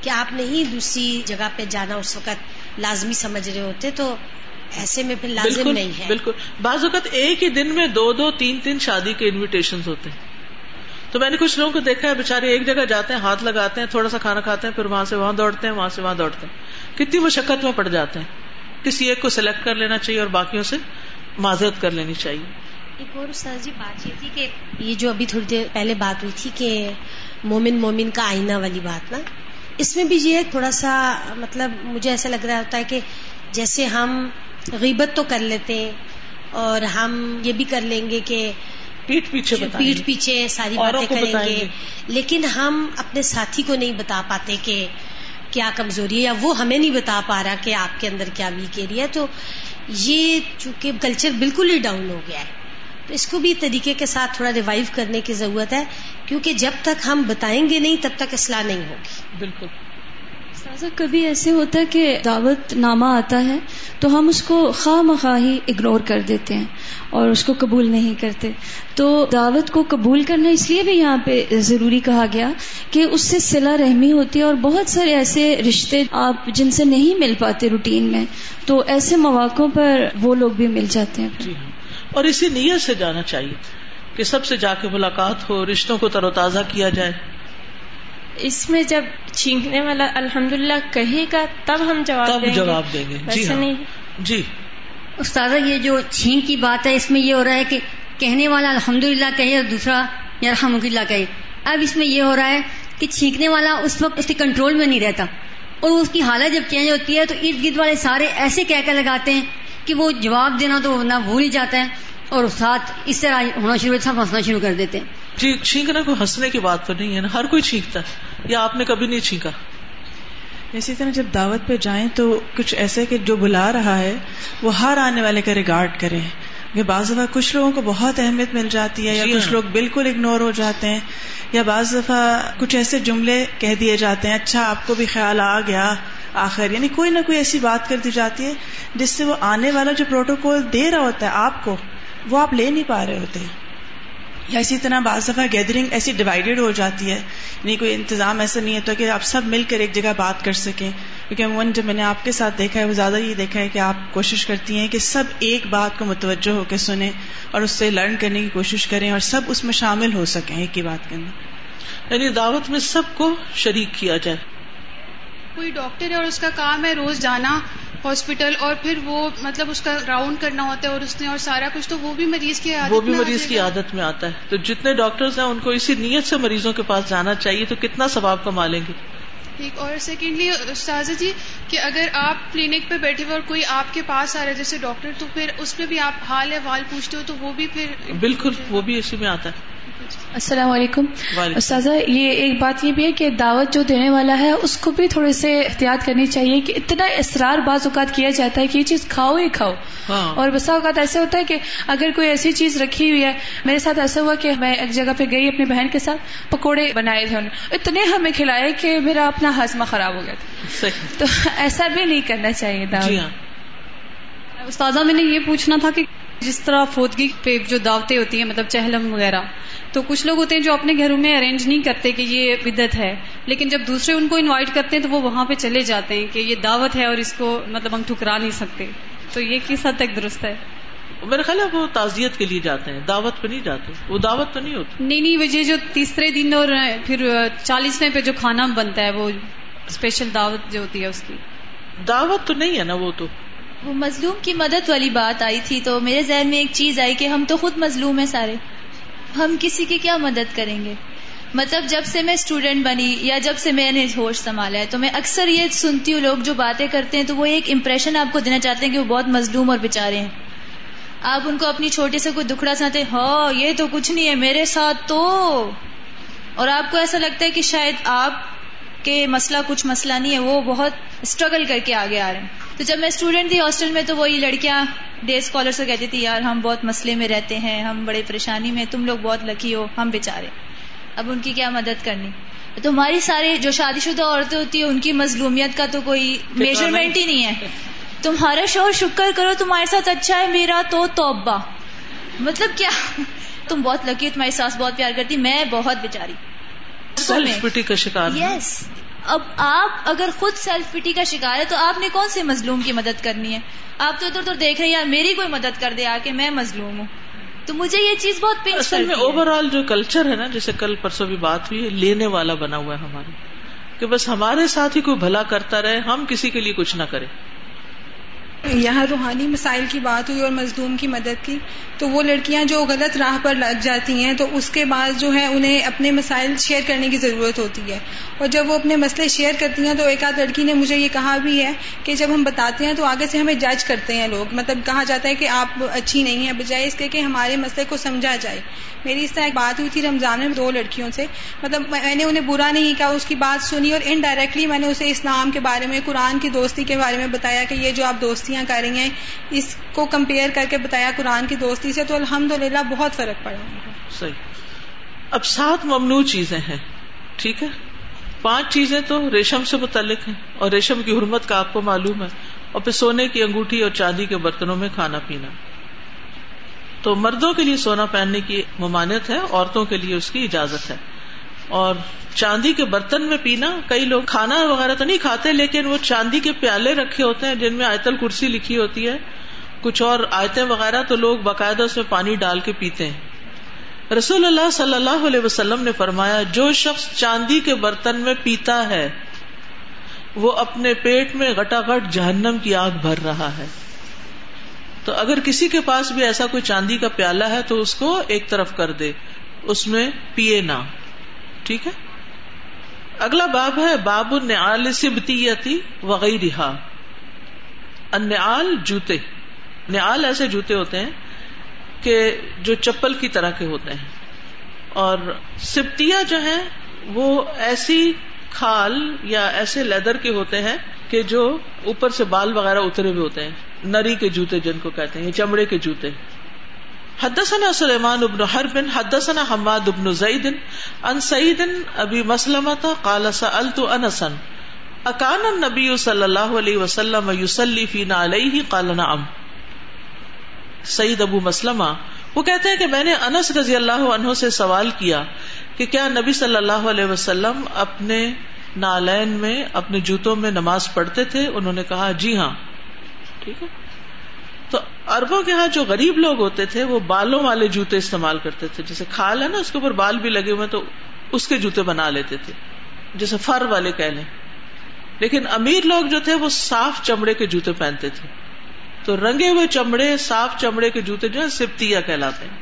کہ آپ نہیں دوسری جگہ پہ جانا اس وقت لازمی سمجھ رہے ہوتے تو ایسے میں پھر لازم نہیں ہے۔ بالکل۔ بعض اوقات ایک ہی دن میں دو دو تین تین شادی کے انویٹیشن ہوتے ہیں۔ تو میں نے کچھ لوگوں کو دیکھا ہے بےچارے ایک جگہ جاتے ہیں ہاتھ لگاتے ہیں تھوڑا سا کھانا کھاتے ہیں پھر وہاں سے وہاں دوڑتے ہیں وہاں سے وہاں دوڑتے ہیں۔ کتنی مشقت میں پڑ جاتے ہیں۔ کسی ایک کو سلیکٹ کر لینا چاہیے اور باقیوں سے معذرت کر لینی چاہیے۔ ایک اور سر جی بات یہ تھی کہ یہ جو ابھی تھوڑی دیر پہلے بات ہوئی تھی کہ مومن مومن کا آئینہ والی بات نا اس میں بھی یہ تھوڑا سا مطلب مجھے ایسا لگ رہا ہوتا ہے کہ جیسے ہم غیبت تو کر لیتے ہیں اور ہم یہ بھی کر لیں گے کہ پیٹ پیچھے پیٹ پیچھے ساری باتیں کریں گے۔ لیکن ہم اپنے ساتھی کو نہیں بتا پاتے کہ کیا کمزوری ہے یا وہ ہمیں نہیں بتا پا رہا کہ آپ کے اندر کیا ویک ایریا تو یہ چونکہ کلچر بالکل ہی ڈاؤن ہو گیا ہے۔ تو اس کو بھی طریقے کے ساتھ تھوڑا ریوائو کرنے کی ضرورت ہے، کیونکہ جب تک ہم بتائیں گے نہیں، تب تک اصلاح نہیں ہوگی۔ بالکل۔ کبھی ایسے ہوتا ہے کہ دعوت نامہ آتا ہے تو ہم اس کو خواہ مخواہی اگنور کر دیتے ہیں اور اس کو قبول نہیں کرتے۔ تو دعوت کو قبول کرنا اس لیے بھی یہاں پہ ضروری کہا گیا کہ اس سے سلا رحمی ہوتی ہے اور بہت سارے ایسے رشتے آپ جن سے نہیں مل پاتے روٹین میں تو ایسے مواقع پر وہ لوگ بھی مل جاتے ہیں۔ جی ہاں۔ اور اسی نیت سے جانا چاہیے کہ سب سے جا کے ملاقات ہو رشتوں کو تر و تازہ کیا جائے۔ اس میں جب چھینکنے والا الحمد للہ کہے گا تب ہم جواب دیں جواب دیں گے۔ جی ہاں۔ جی۔ استاذہ یہ جو چھینک کی بات ہے اس میں یہ ہو رہا ہے کہ کہنے والا الحمد للہ کہے اور دوسرا یا الحمد للہ کہے۔ اب اس میں یہ ہو رہا ہے کہ چھینکنے والا اس وقت اس کے کنٹرول میں نہیں رہتا۔ اور اس کی حالت جب چینج ہوتی ہے تو ارد گرد والے سارے ایسے کہہ کر لگاتے ہیں کہ وہ جواب دینا تو نہ بھول ہی جاتا ہے اور ساتھ اس طرح ہونا شروع سب ہنسنا شروع کر دیتے ہیں۔ جی چھینکنا کوئی ہنسنے کی بات تو نہیں ہے نا ہر کوئی چھینکتا ہے۔ یا آپ نے کبھی نہیں چھینکا؟ اسی طرح جب دعوت پہ جائیں تو کچھ ایسے کہ جو بلا رہا ہے وہ ہر آنے والے کا ریگارڈ کریں۔ کہ بعض دفعہ کچھ لوگوں کو بہت اہمیت مل جاتی ہے یا جی کچھ ہاں۔ لوگ بالکل اگنور ہو جاتے ہیں یا بعض دفعہ کچھ ایسے جملے کہہ دیے جاتے ہیں اچھا آپ کو بھی خیال آ گیا آخر۔ یعنی کوئی نہ کوئی ایسی بات کر دی جاتی ہے جس سے وہ آنے والا جو پروٹوکول دے رہا ہوتا ہے آپ کو وہ آپ لے نہیں پا رہے ہوتے۔ یا اسی طرح بعض دفعہ گیدرنگ ایسی ڈیوائڈیڈ ہو جاتی ہے۔ نہیں کوئی انتظام ایسا نہیں ہوتا کہ آپ سب مل کر ایک جگہ بات کر سکیں۔ کیونکہ عموماً جب میں نے آپ کے ساتھ دیکھا ہے وہ زیادہ یہ دیکھا ہے کہ آپ کوشش کرتی ہیں کہ سب ایک بات کو متوجہ ہو کے سنیں اور اس سے لرن کرنے کی کوشش کریں اور سب اس میں شامل ہو سکیں ایک ہی بات کے اندر۔ یعنی دعوت میں سب کو شریک کیا جائے۔ کوئی ڈاکٹر ہے اور اس کا کام ہے روز جانا ہاسپٹل اور پھر وہ مطلب اس کا راؤنڈ کرنا ہوتا ہے اور اس نے اور سارا کچھ تو وہ بھی مریض کی عادت وہ بھی مریض کی۔ عادت میں آتا ہے۔ تو جتنے ڈاکٹرز ہیں ان کو اسی نیت سے مریضوں کے پاس جانا چاہیے تو کتنا ثواب کما لیں گے؟ ٹھیک۔ اور سیکنڈلی استاذہ جی کہ اگر آپ کلینک پہ بیٹھے ہوئے اور کوئی آپ کے پاس آ رہا ہے جیسے ڈاکٹر تو پھر اس پہ بھی آپ حال احوال پوچھتے ہو تو وہ بھی پھر بالکل وہ بھی اسی میں آتا ہے۔ السلام علیکم۔ استاذہ یہ ایک بات یہ بھی ہے کہ دعوت جو دینے والا ہے اس کو بھی تھوڑے سے احتیاط کرنی چاہیے کہ اتنا اصرار بعض اوقات کیا جاتا ہے کہ یہ چیز کھاؤ ہی کھاؤ۔ ہاں۔ اور بسا اوقات ایسا ہوتا ہے کہ اگر کوئی ایسی چیز رکھی ہوئی ہے میرے ساتھ ایسا ہوا کہ میں ایک جگہ پہ گئی اپنی بہن کے ساتھ پکوڑے بنائے تھے انہوں نے۔ اتنے ہمیں کھلائے کہ میرا اپنا ہاضمہ خراب ہو گیا تھا۔ صحیح۔ تو ایسا بھی نہیں کرنا چاہیے جی دعوت ہاں۔ استاذہ میں نے یہ پوچھنا تھا کہ جس طرح فوتگی پہ جو دعوتیں ہوتی ہیں مطلب چہلم وغیرہ تو کچھ لوگ ہوتے ہیں جو اپنے گھروں میں ارینج نہیں کرتے کہ یہ بدت ہے لیکن جب دوسرے ان کو انوائٹ کرتے ہیں تو وہ وہاں پہ چلے جاتے ہیں کہ یہ دعوت ہے اور اس کو مطلب ہم ٹھکرا نہیں سکتے۔ تو یہ کس حد تک درست ہے؟ میرا خیال ہے وہ تعزیت کے لیے جاتے ہیں دعوت پہ نہیں جاتے۔ وہ دعوت تو نہیں ہوتی۔ نہیں نہیں وہ یہ جو تیسرے دن اور پھر چالیسویں پہ جو کھانا بنتا ہے وہ اسپیشل دعوت جو ہوتی ہے اس کی۔ دعوت تو نہیں ہے نا وہ تو۔ وہ مظلوم کی مدد والی بات آئی تھی تو میرے ذہن میں ایک چیز آئی کہ ہم تو خود مظلوم ہیں سارے۔ ہم کسی کی کیا مدد کریں گے؟ مطلب جب سے میں اسٹوڈینٹ بنی یا جب سے میں نے ہوش سنبھالا ہے تو میں اکثر یہ سنتی ہوں، لوگ جو باتیں کرتے ہیں تو وہ ایک امپریشن آپ کو دینا چاہتے ہیں کہ وہ بہت مظلوم اور بےچارے ہیں۔ آپ ان کو اپنی چھوٹے سے کوئی دکھڑا سناتے ہاں یہ تو کچھ نہیں ہے، میرے ساتھ تو۔ اور آپ کو ایسا لگتا ہے کہ شاید آپ کے مسئلہ کچھ مسئلہ نہیں ہے، وہ بہت اسٹرگل کر کے آگے آ رہے ہیں۔ تو جب میں اسٹوڈینٹ تھی ہاسٹل میں تو وہی لڑکیاں ڈے اسکالر سے کہتی تھی یار ہم بہت مسئلے میں رہتے ہیں ہم بڑے پریشانی میں تم لوگ بہت لکی ہو ہم بےچارے اب ان کی کیا مدد کرنی؟ تمہاری سارے جو شادی شدہ عورتیں ہوتی ہیں ان کی مظلومیت کا تو کوئی میجرمنٹ ہی نہیں ہے۔ تمہارا شوہر شکر کرو تمہارے ساتھ اچھا ہے میرا تو توبہ۔ مطلب کیا؟ تم بہت لکی ہو تمہاری ساس بہت پیار کرتی میں بہت بیچاری۔ پٹی کا شکار یس اب آپ اگر خود سیلف پٹی کا شکار ہے تو آپ نے کون سے مظلوم کی مدد کرنی ہے؟ آپ تو ادھر ادھر دیکھ رہے ہیں یار میری کوئی مدد کر دے آ کے میں مظلوم ہوں۔ تو مجھے یہ چیز بہت پنچ اصل میں اوور آل جو کلچر ہے نا جیسے کل پرسوں بھی بات ہوئی ہے لینے والا بنا ہوا ہے ہمارے۔ کہ بس ہمارے ساتھ ہی کوئی بھلا کرتا رہے ہم کسی کے لیے کچھ نہ کریں۔ یہاں روحانی مسائل کی بات ہوئی اور مزدوم کی مدد کی، تو وہ لڑکیاں جو غلط راہ پر لگ جاتی ہیں، تو اس کے بعد جو ہے انہیں اپنے مسائل شیئر کرنے کی ضرورت ہوتی ہے۔ اور جب وہ اپنے مسئلے شیئر کرتی ہیں، تو ایک آدھ لڑکی نے مجھے یہ کہا بھی ہے کہ جب ہم بتاتے ہیں تو آگے سے ہمیں جج کرتے ہیں لوگ۔ مطلب کہا جاتا ہے کہ آپ اچھی نہیں ہیں، بجائے اس کے کہ ہمارے مسئلے کو سمجھا جائے۔ میری اس طرح ایک بات ہوئی تھی رمضان میں دو لڑکیوں سے۔ مطلب میں نے انہیں برا نہیں کہا، اس کی بات سنی اور انڈائریکٹلی میں نے اسے اسلام کے بارے میں، قرآن کی دوستی کے بارے میں بتایا کہ یہ جو آپ دوستی دوستیاں کر رہی ہیں، اس کو کمپیئر کر کے بتایا قرآن کی دوستی سے، تو الحمد بہت فرق پڑا۔ صحیح۔ اب سات ممنوع چیزیں ہیں، ٹھیک ہے؟ پانچ چیزیں تو ریشم سے متعلق ہیں، اور ریشم کی حرمت کا آپ کو معلوم ہے۔ اور پھر سونے کی انگوٹھی اور چاندی کے برتنوں میں کھانا پینا۔ تو مردوں کے لیے سونا پہننے کی ممانت ہے، عورتوں کے لیے اس کی اجازت ہے۔ اور چاندی کے برتن میں پینا، کئی لوگ کھانا وغیرہ تو نہیں کھاتے، لیکن وہ چاندی کے پیالے رکھے ہوتے ہیں جن میں آیتل کرسی لکھی ہوتی ہے۔ کچھ اور آیتیں وغیرہ تو لوگ باقاعدہ اس میں پانی ڈال کے پیتے ہیں۔ رسول اللہ صلی اللہ علیہ وسلم نے فرمایا، جو شخص چاندی کے برتن میں پیتا ہے، وہ اپنے پیٹ میں گٹا گٹ جہنم کی آگ بھر رہا ہے۔ تو اگر کسی کے پاس بھی ایسا کوئی چاندی کا پیالہ ہے، تو اس کو ایک طرف کر دے، اس میں پیے نہ۔ ٹھیک ہے؟ اگلا باب ہے، باب النعال سبتیتی وغیرہ النعال جوتے۔ نعال ایسے جوتے ہوتے ہیں کہ جو چپل کی طرح کے ہوتے ہیں۔ اور سبتیا جو ہے وہ ایسی کھال یا ایسے لیدر کے ہوتے ہیں کہ جو اوپر سے بال وغیرہ اترے ہوئے ہوتے ہیں۔ نری کے جوتے جن کو کہتے ہیں چمڑے کے جوتے۔ حدثنا سلیمان ابن حرب، حدثنا حماد ابن زید ان سعید ابی مسلمۃ قال سألت انسا اکان النبی صلی اللہ علیہ وسلم یصلی فینا علیہ قال نعم. سعید ابو مسلمہ وہ کہتے ہیں کہ میں نے انس رضی اللہ عنہ سے سوال کیا کہ کیا نبی صلی اللہ علیہ وسلم اپنے نالین میں، اپنے جوتوں میں نماز پڑھتے تھے؟ انہوں نے کہا جی ہاں۔ ٹھیک ہے؟ تو اربوں کے ہاں جو غریب لوگ ہوتے تھے، وہ بالوں والے جوتے استعمال کرتے تھے۔ جیسے کھال ہے نا، اس کے اوپر بال بھی لگے ہوئے تو اس کے جوتے بنا لیتے تھے۔ جیسے فر والے کہہ لیں۔ لیکن امیر لوگ جو تھے، وہ صاف چمڑے کے جوتے پہنتے تھے۔ تو رنگے ہوئے چمڑے، صاف چمڑے کے جوتے جو ہے سپتیا کہلاتے ہیں۔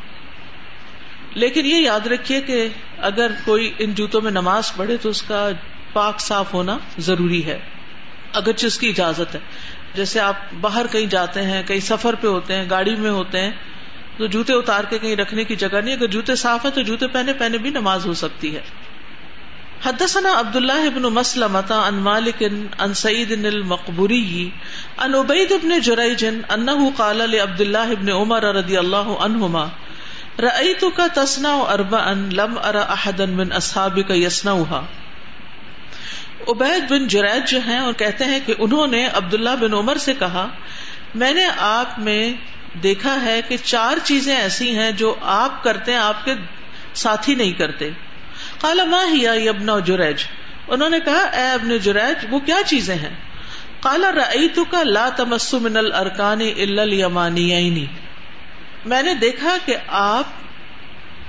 لیکن یہ یاد رکھیے کہ اگر کوئی ان جوتوں میں نماز پڑھے تو اس کا پاک صاف ہونا ضروری ہے، اگرچہ اس کی اجازت ہے۔ جیسے آپ باہر کہیں جاتے ہیں، کہیں سفر پہ ہوتے ہیں، گاڑی میں ہوتے ہیں، تو جوتے اتار کے کہیں رکھنے کی جگہ نہیں، اگر جوتے صاف ہے تو جوتے پہنے پہنے بھی نماز ہو سکتی ہے۔ حدثنا عبد الله ابن مسلمة عن مالك عن سعيد المقبوري عن عبيد بن جريج انه قال لعبد الله بن عمر رضي الله عنهما رأيتك تصنع اربعا، لم ارى احدا من اصحابك يصنعها عبید بن جریج جو ہیں اور کہتے ہیں کہ انہوں نے عبداللہ بن عمر سے کہا، میں نے آپ میں دیکھا ہے کہ چار چیزیں ایسی ہیں جو آپ کرتے ہیں، آپ کے ساتھی نہیں کرتے۔ کالا ماں ہی ابن جریج انہوں نے کہا، اے ابن جریج وہ کیا چیزیں ہیں؟ کالا ریتو کا لا تمس من الرکان المانی میں نے دیکھا کہ آپ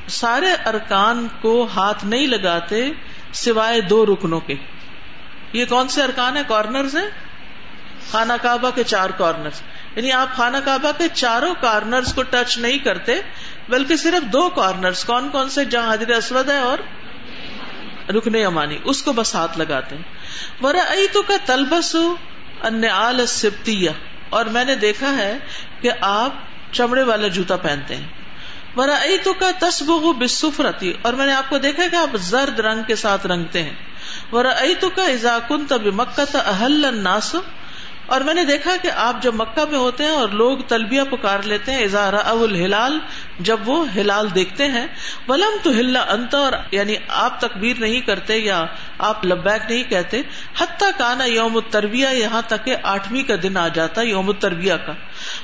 سارے ارکان کو ہاتھ نہیں لگاتے سوائے دو رکنوں کے۔ یہ کون سے ارکان ہے کارنرز ہیں؟ خانہ کعبہ کے چار کارنر یعنی آپ خانہ کعبہ کے چاروں کارنرز کو ٹچ نہیں کرتے، بلکہ صرف دو کارنرز کون کون سے؟ جہاں حضر اسود ہے اور رکن امانی اس کو بس ہاتھ لگاتے ہیں. ورا تو کا تلبس ان سبتیا اور میں نے دیکھا ہے کہ آپ چمڑے والا جوتا پہنتے ہیں. ورا تو کا تصب بسفرتی اور میں نے آپ کو دیکھا کہ آپ زرد رنگ کے ساتھ رنگتے ہیں. ورا کا ازاکن تب مکہ اہل الناس. اور میں نے دیکھا کہ آپ جب مکہ میں ہوتے ہیں اور لوگ تلبیہ پکار لیتے ہیں اظہار اول ہلال جب وہ ہلال دیکھتے ہیں. ولم تو ہلا انت اور یعنی آپ تکبیر نہیں کرتے یا آپ لبیک نہیں کہتے. حتیٰ کانا یوم التربیہ، یہاں تک کہ آٹھویں کا دن آ جاتا، یوم التربیہ کا.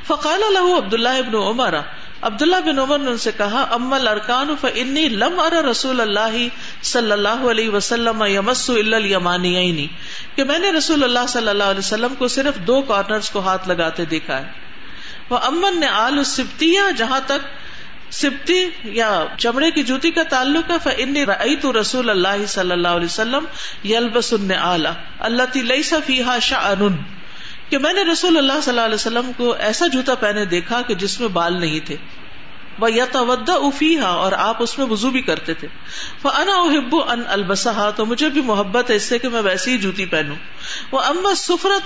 فقال اللہ عبداللہ ابن عمر عبداللہ بن عمر نے ان سے کہا، اما ارکان انی لم ار رسول اللہ صلی اللہ علیہ وسلم یمس الیمانی کہ میں نے رسول اللہ صلی اللہ علیہ وسلم کو صرف دو کارنرز کو ہاتھ لگاتے دیکھا ہے۔ وہ امن نے آل سبتیا جہاں تک سبتی یا چمڑے کی جوتی کا تعلق ہے فنی رئی رسول اللہ صلی اللہ علیہ وسلم یلبس اعلی اللہ تی فیحا شاہ کہ میں نے رسول اللہ صلی اللہ علیہ وسلم کو ایسا جوتا پہنے دیکھا کہ جس میں بال نہیں تھے۔ وہ یا افیحا اور آپ اس میں وزو بھی کرتے تھے۔ وہ انا احب ان البسا تو مجھے بھی محبت ہے اس سے کہ میں ویسی ہی جوتی پہنوں۔ وہ اما سفرا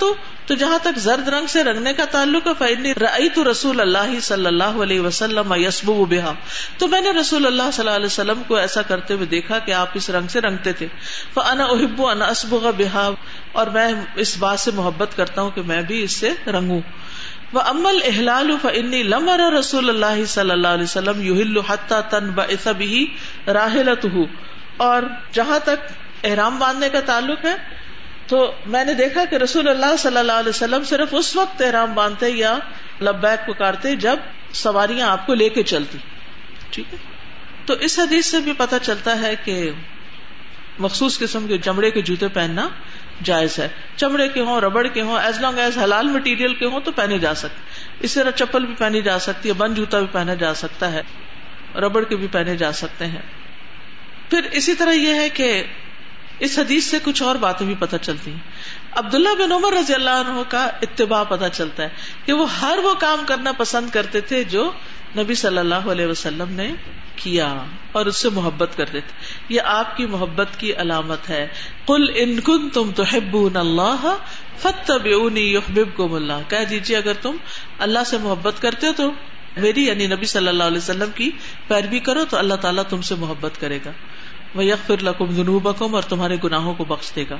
تو جہاں تک زرد رنگ سے رنگنے کا تعلق ہے فنی رئی تو رسول اللہ صلی اللہ علیہ وسلم یسب و بحا تو میں نے رسول اللہ صلی اللہ علیہ وسلم کو ایسا کرتے ہوئے دیکھا کہ آپ اس رنگ سے رنگتے تھے۔ وہ انا احب ان اسب بحا اور میں اس بات سے محبت کرتا ہوں کہ میں بھی اس سے رنگوں۔ وہ امل احلال فنی لمر رسول اللہ صلی اللہ علیہ وسلم یو حتہ تن بسبی راہلت اور جہاں تک احرام باندھنے کا تعلق ہے، تو میں نے دیکھا کہ رسول اللہ صلی اللہ علیہ وسلم صرف اس وقت احرام باندھتے یا لبیک پکارتے جب سواریاں آپ کو لے کے چلتی۔ ٹھیک ہے؟ تو اس حدیث سے بھی پتہ چلتا ہے کہ مخصوص قسم کے چمڑے کے جوتے پہننا جائز ہے۔ چمڑے کے ہوں، ربڑ کے ہوں ایز لانگ ایز حلال مٹیریل کے ہوں تو پہنے جا سکتے۔ اس طرح چپل بھی پہنی جا سکتی ہے، بند جوتا بھی پہنا جا سکتا ہے، ربڑ کے بھی پہنے جا سکتے ہیں۔ پھر اسی طرح یہ ہے کہ اس حدیث سے کچھ اور باتیں بھی پتہ چلتی ہیں۔ عبداللہ بن عمر رضی اللہ عنہ کا اتباع پتہ چلتا ہے کہ وہ ہر وہ کام کرنا پسند کرتے تھے جو نبی صلی اللہ علیہ وسلم نے کیا اور اس سے محبت کرتے تھے یہ آپ کی محبت کی علامت ہے۔ کل ان کن تم تو اللہ فتح کو کہہ دیجیے اگر تم اللہ سے محبت کرتے ہو تو میری یعنی نبی صلی اللہ علیہ وسلم کی پیروی کرو تو اللہ تعالیٰ تم سے محبت کرے گا۔ وہ یک فر لکم جنوب اور تمہارے گناہوں کو بخش دے گا۔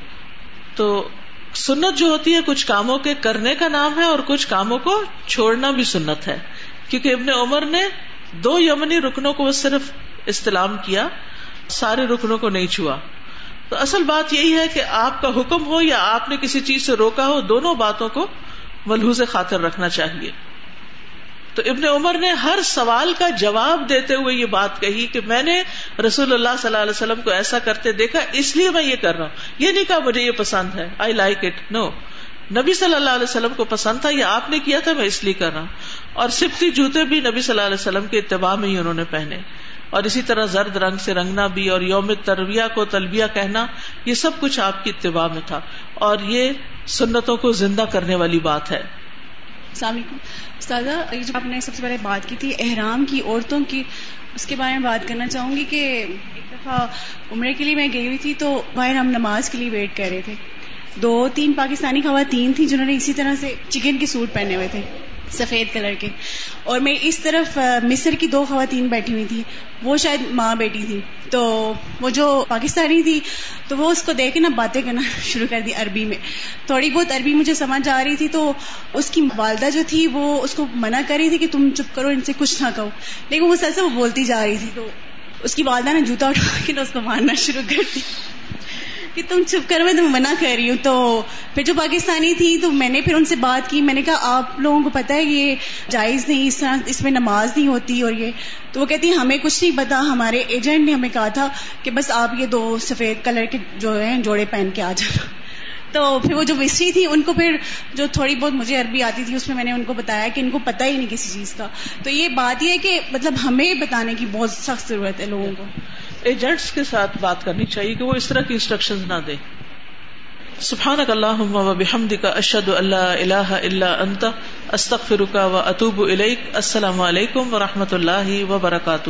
تو سنت جو ہوتی ہے کچھ کاموں کے کرنے کا نام ہے اور کچھ کاموں کو چھوڑنا بھی سنت ہے۔ کیونکہ ابن عمر نے دو یمنی رکنوں کو صرف استعلام کیا، سارے رکنوں کو نہیں چھوا۔ تو اصل بات یہی ہے کہ آپ کا حکم ہو یا آپ نے کسی چیز سے روکا ہو، دونوں باتوں کو ملحوظ خاطر رکھنا چاہیے۔ تو ابن عمر نے ہر سوال کا جواب دیتے ہوئے یہ بات کہی کہ میں نے رسول اللہ صلی اللہ علیہ وسلم کو ایسا کرتے دیکھا، اس لیے میں یہ کر رہا ہوں۔ یہ نہیں کہا مجھے یہ پسند ہے آئی لائک اٹ نو نبی صلی اللہ علیہ وسلم کو پسند تھا یا آپ نے کیا تھا، میں اس لیے کر رہا ہوں۔ اور سفتی جوتے بھی نبی صلی اللہ علیہ وسلم کے اتباع میں ہی انہوں نے پہنے۔ اور اسی طرح زرد رنگ سے رنگنا بھی اور یوم تربیہ کو تلبیہ کہنا، یہ سب کچھ آپ کی اتباع میں تھا۔ اور یہ سنتوں کو زندہ کرنے والی بات ہے۔ السلام علیکم۔ استاذہ، یہ جو آپ نے سب سے پہلے بات کی تھی احرام کی عورتوں کی، اس کے بارے میں بات کرنا چاہوں گی کہ ایک دفعہ عمرے کے لیے میں گئی ہوئی تھی تو باہر ہم نماز کے لیے ویٹ کر رہے تھے۔ دو تین پاکستانی خواتین تھیں جنہوں نے اسی طرح سے چکن کے سوٹ پہنے ہوئے تھے۔ سفید کلر کے۔ اور میں اس طرف مصر کی دو خواتین بیٹھی ہوئی تھی وہ شاید ماں بیٹی تھی تو وہ جو پاکستانی تھی، تو وہ اس کو دیکھ کے نا باتیں کرنا [laughs] شروع کر دی عربی میں۔ تھوڑی بہت عربی مجھے سمجھ آ رہی تھی، تو اس کی والدہ جو تھی، وہ اس کو منع کر رہی تھی کہ تم چپ کرو، ان سے کچھ نہ کہو۔ لیکن وہ سر سے وہ بولتی جا رہی تھی، تو اس کی والدہ نے جوتا اٹھا کے نا اس کو مارنا شروع کر دی کہ تم چپ کر میں تم منع کر رہی ہوں تو پھر جو پاکستانی تھی تو میں نے پھر ان سے بات کی میں نے کہا آپ لوگوں کو پتا ہے یہ جائز نہیں، اس طرح اس میں نماز نہیں ہوتی اور یہ۔ تو وہ کہتی ہمیں کچھ نہیں پتا ہمارے ایجنٹ نے ہمیں کہا تھا کہ بس آپ یہ دو سفید کلر کے جو ہیں، جوڑے پہن کے آ جانا۔ تو پھر وہ جو مستری تھی ان کو پھر جو تھوڑی بہت مجھے عربی آتی تھی، اس میں میں نے ان کو بتایا کہ ان کو پتہ ہی نہیں کسی چیز کا۔ تو یہ بات یہ ہے کہ مطلب ہمیں بتانے کی بہت سخت ضرورت ہے لوگوں کو۔ ایجنٹس کے ساتھ بات کرنی چاہیے کہ وہ اس طرح کی انسٹرکشن نہ دیں۔ سبحان اللہ و بحمد کا اشد اللہ اللہ اللہ انت استخر و اطوب السلام علیکم و رحمۃ اللہ وبرکاتہ۔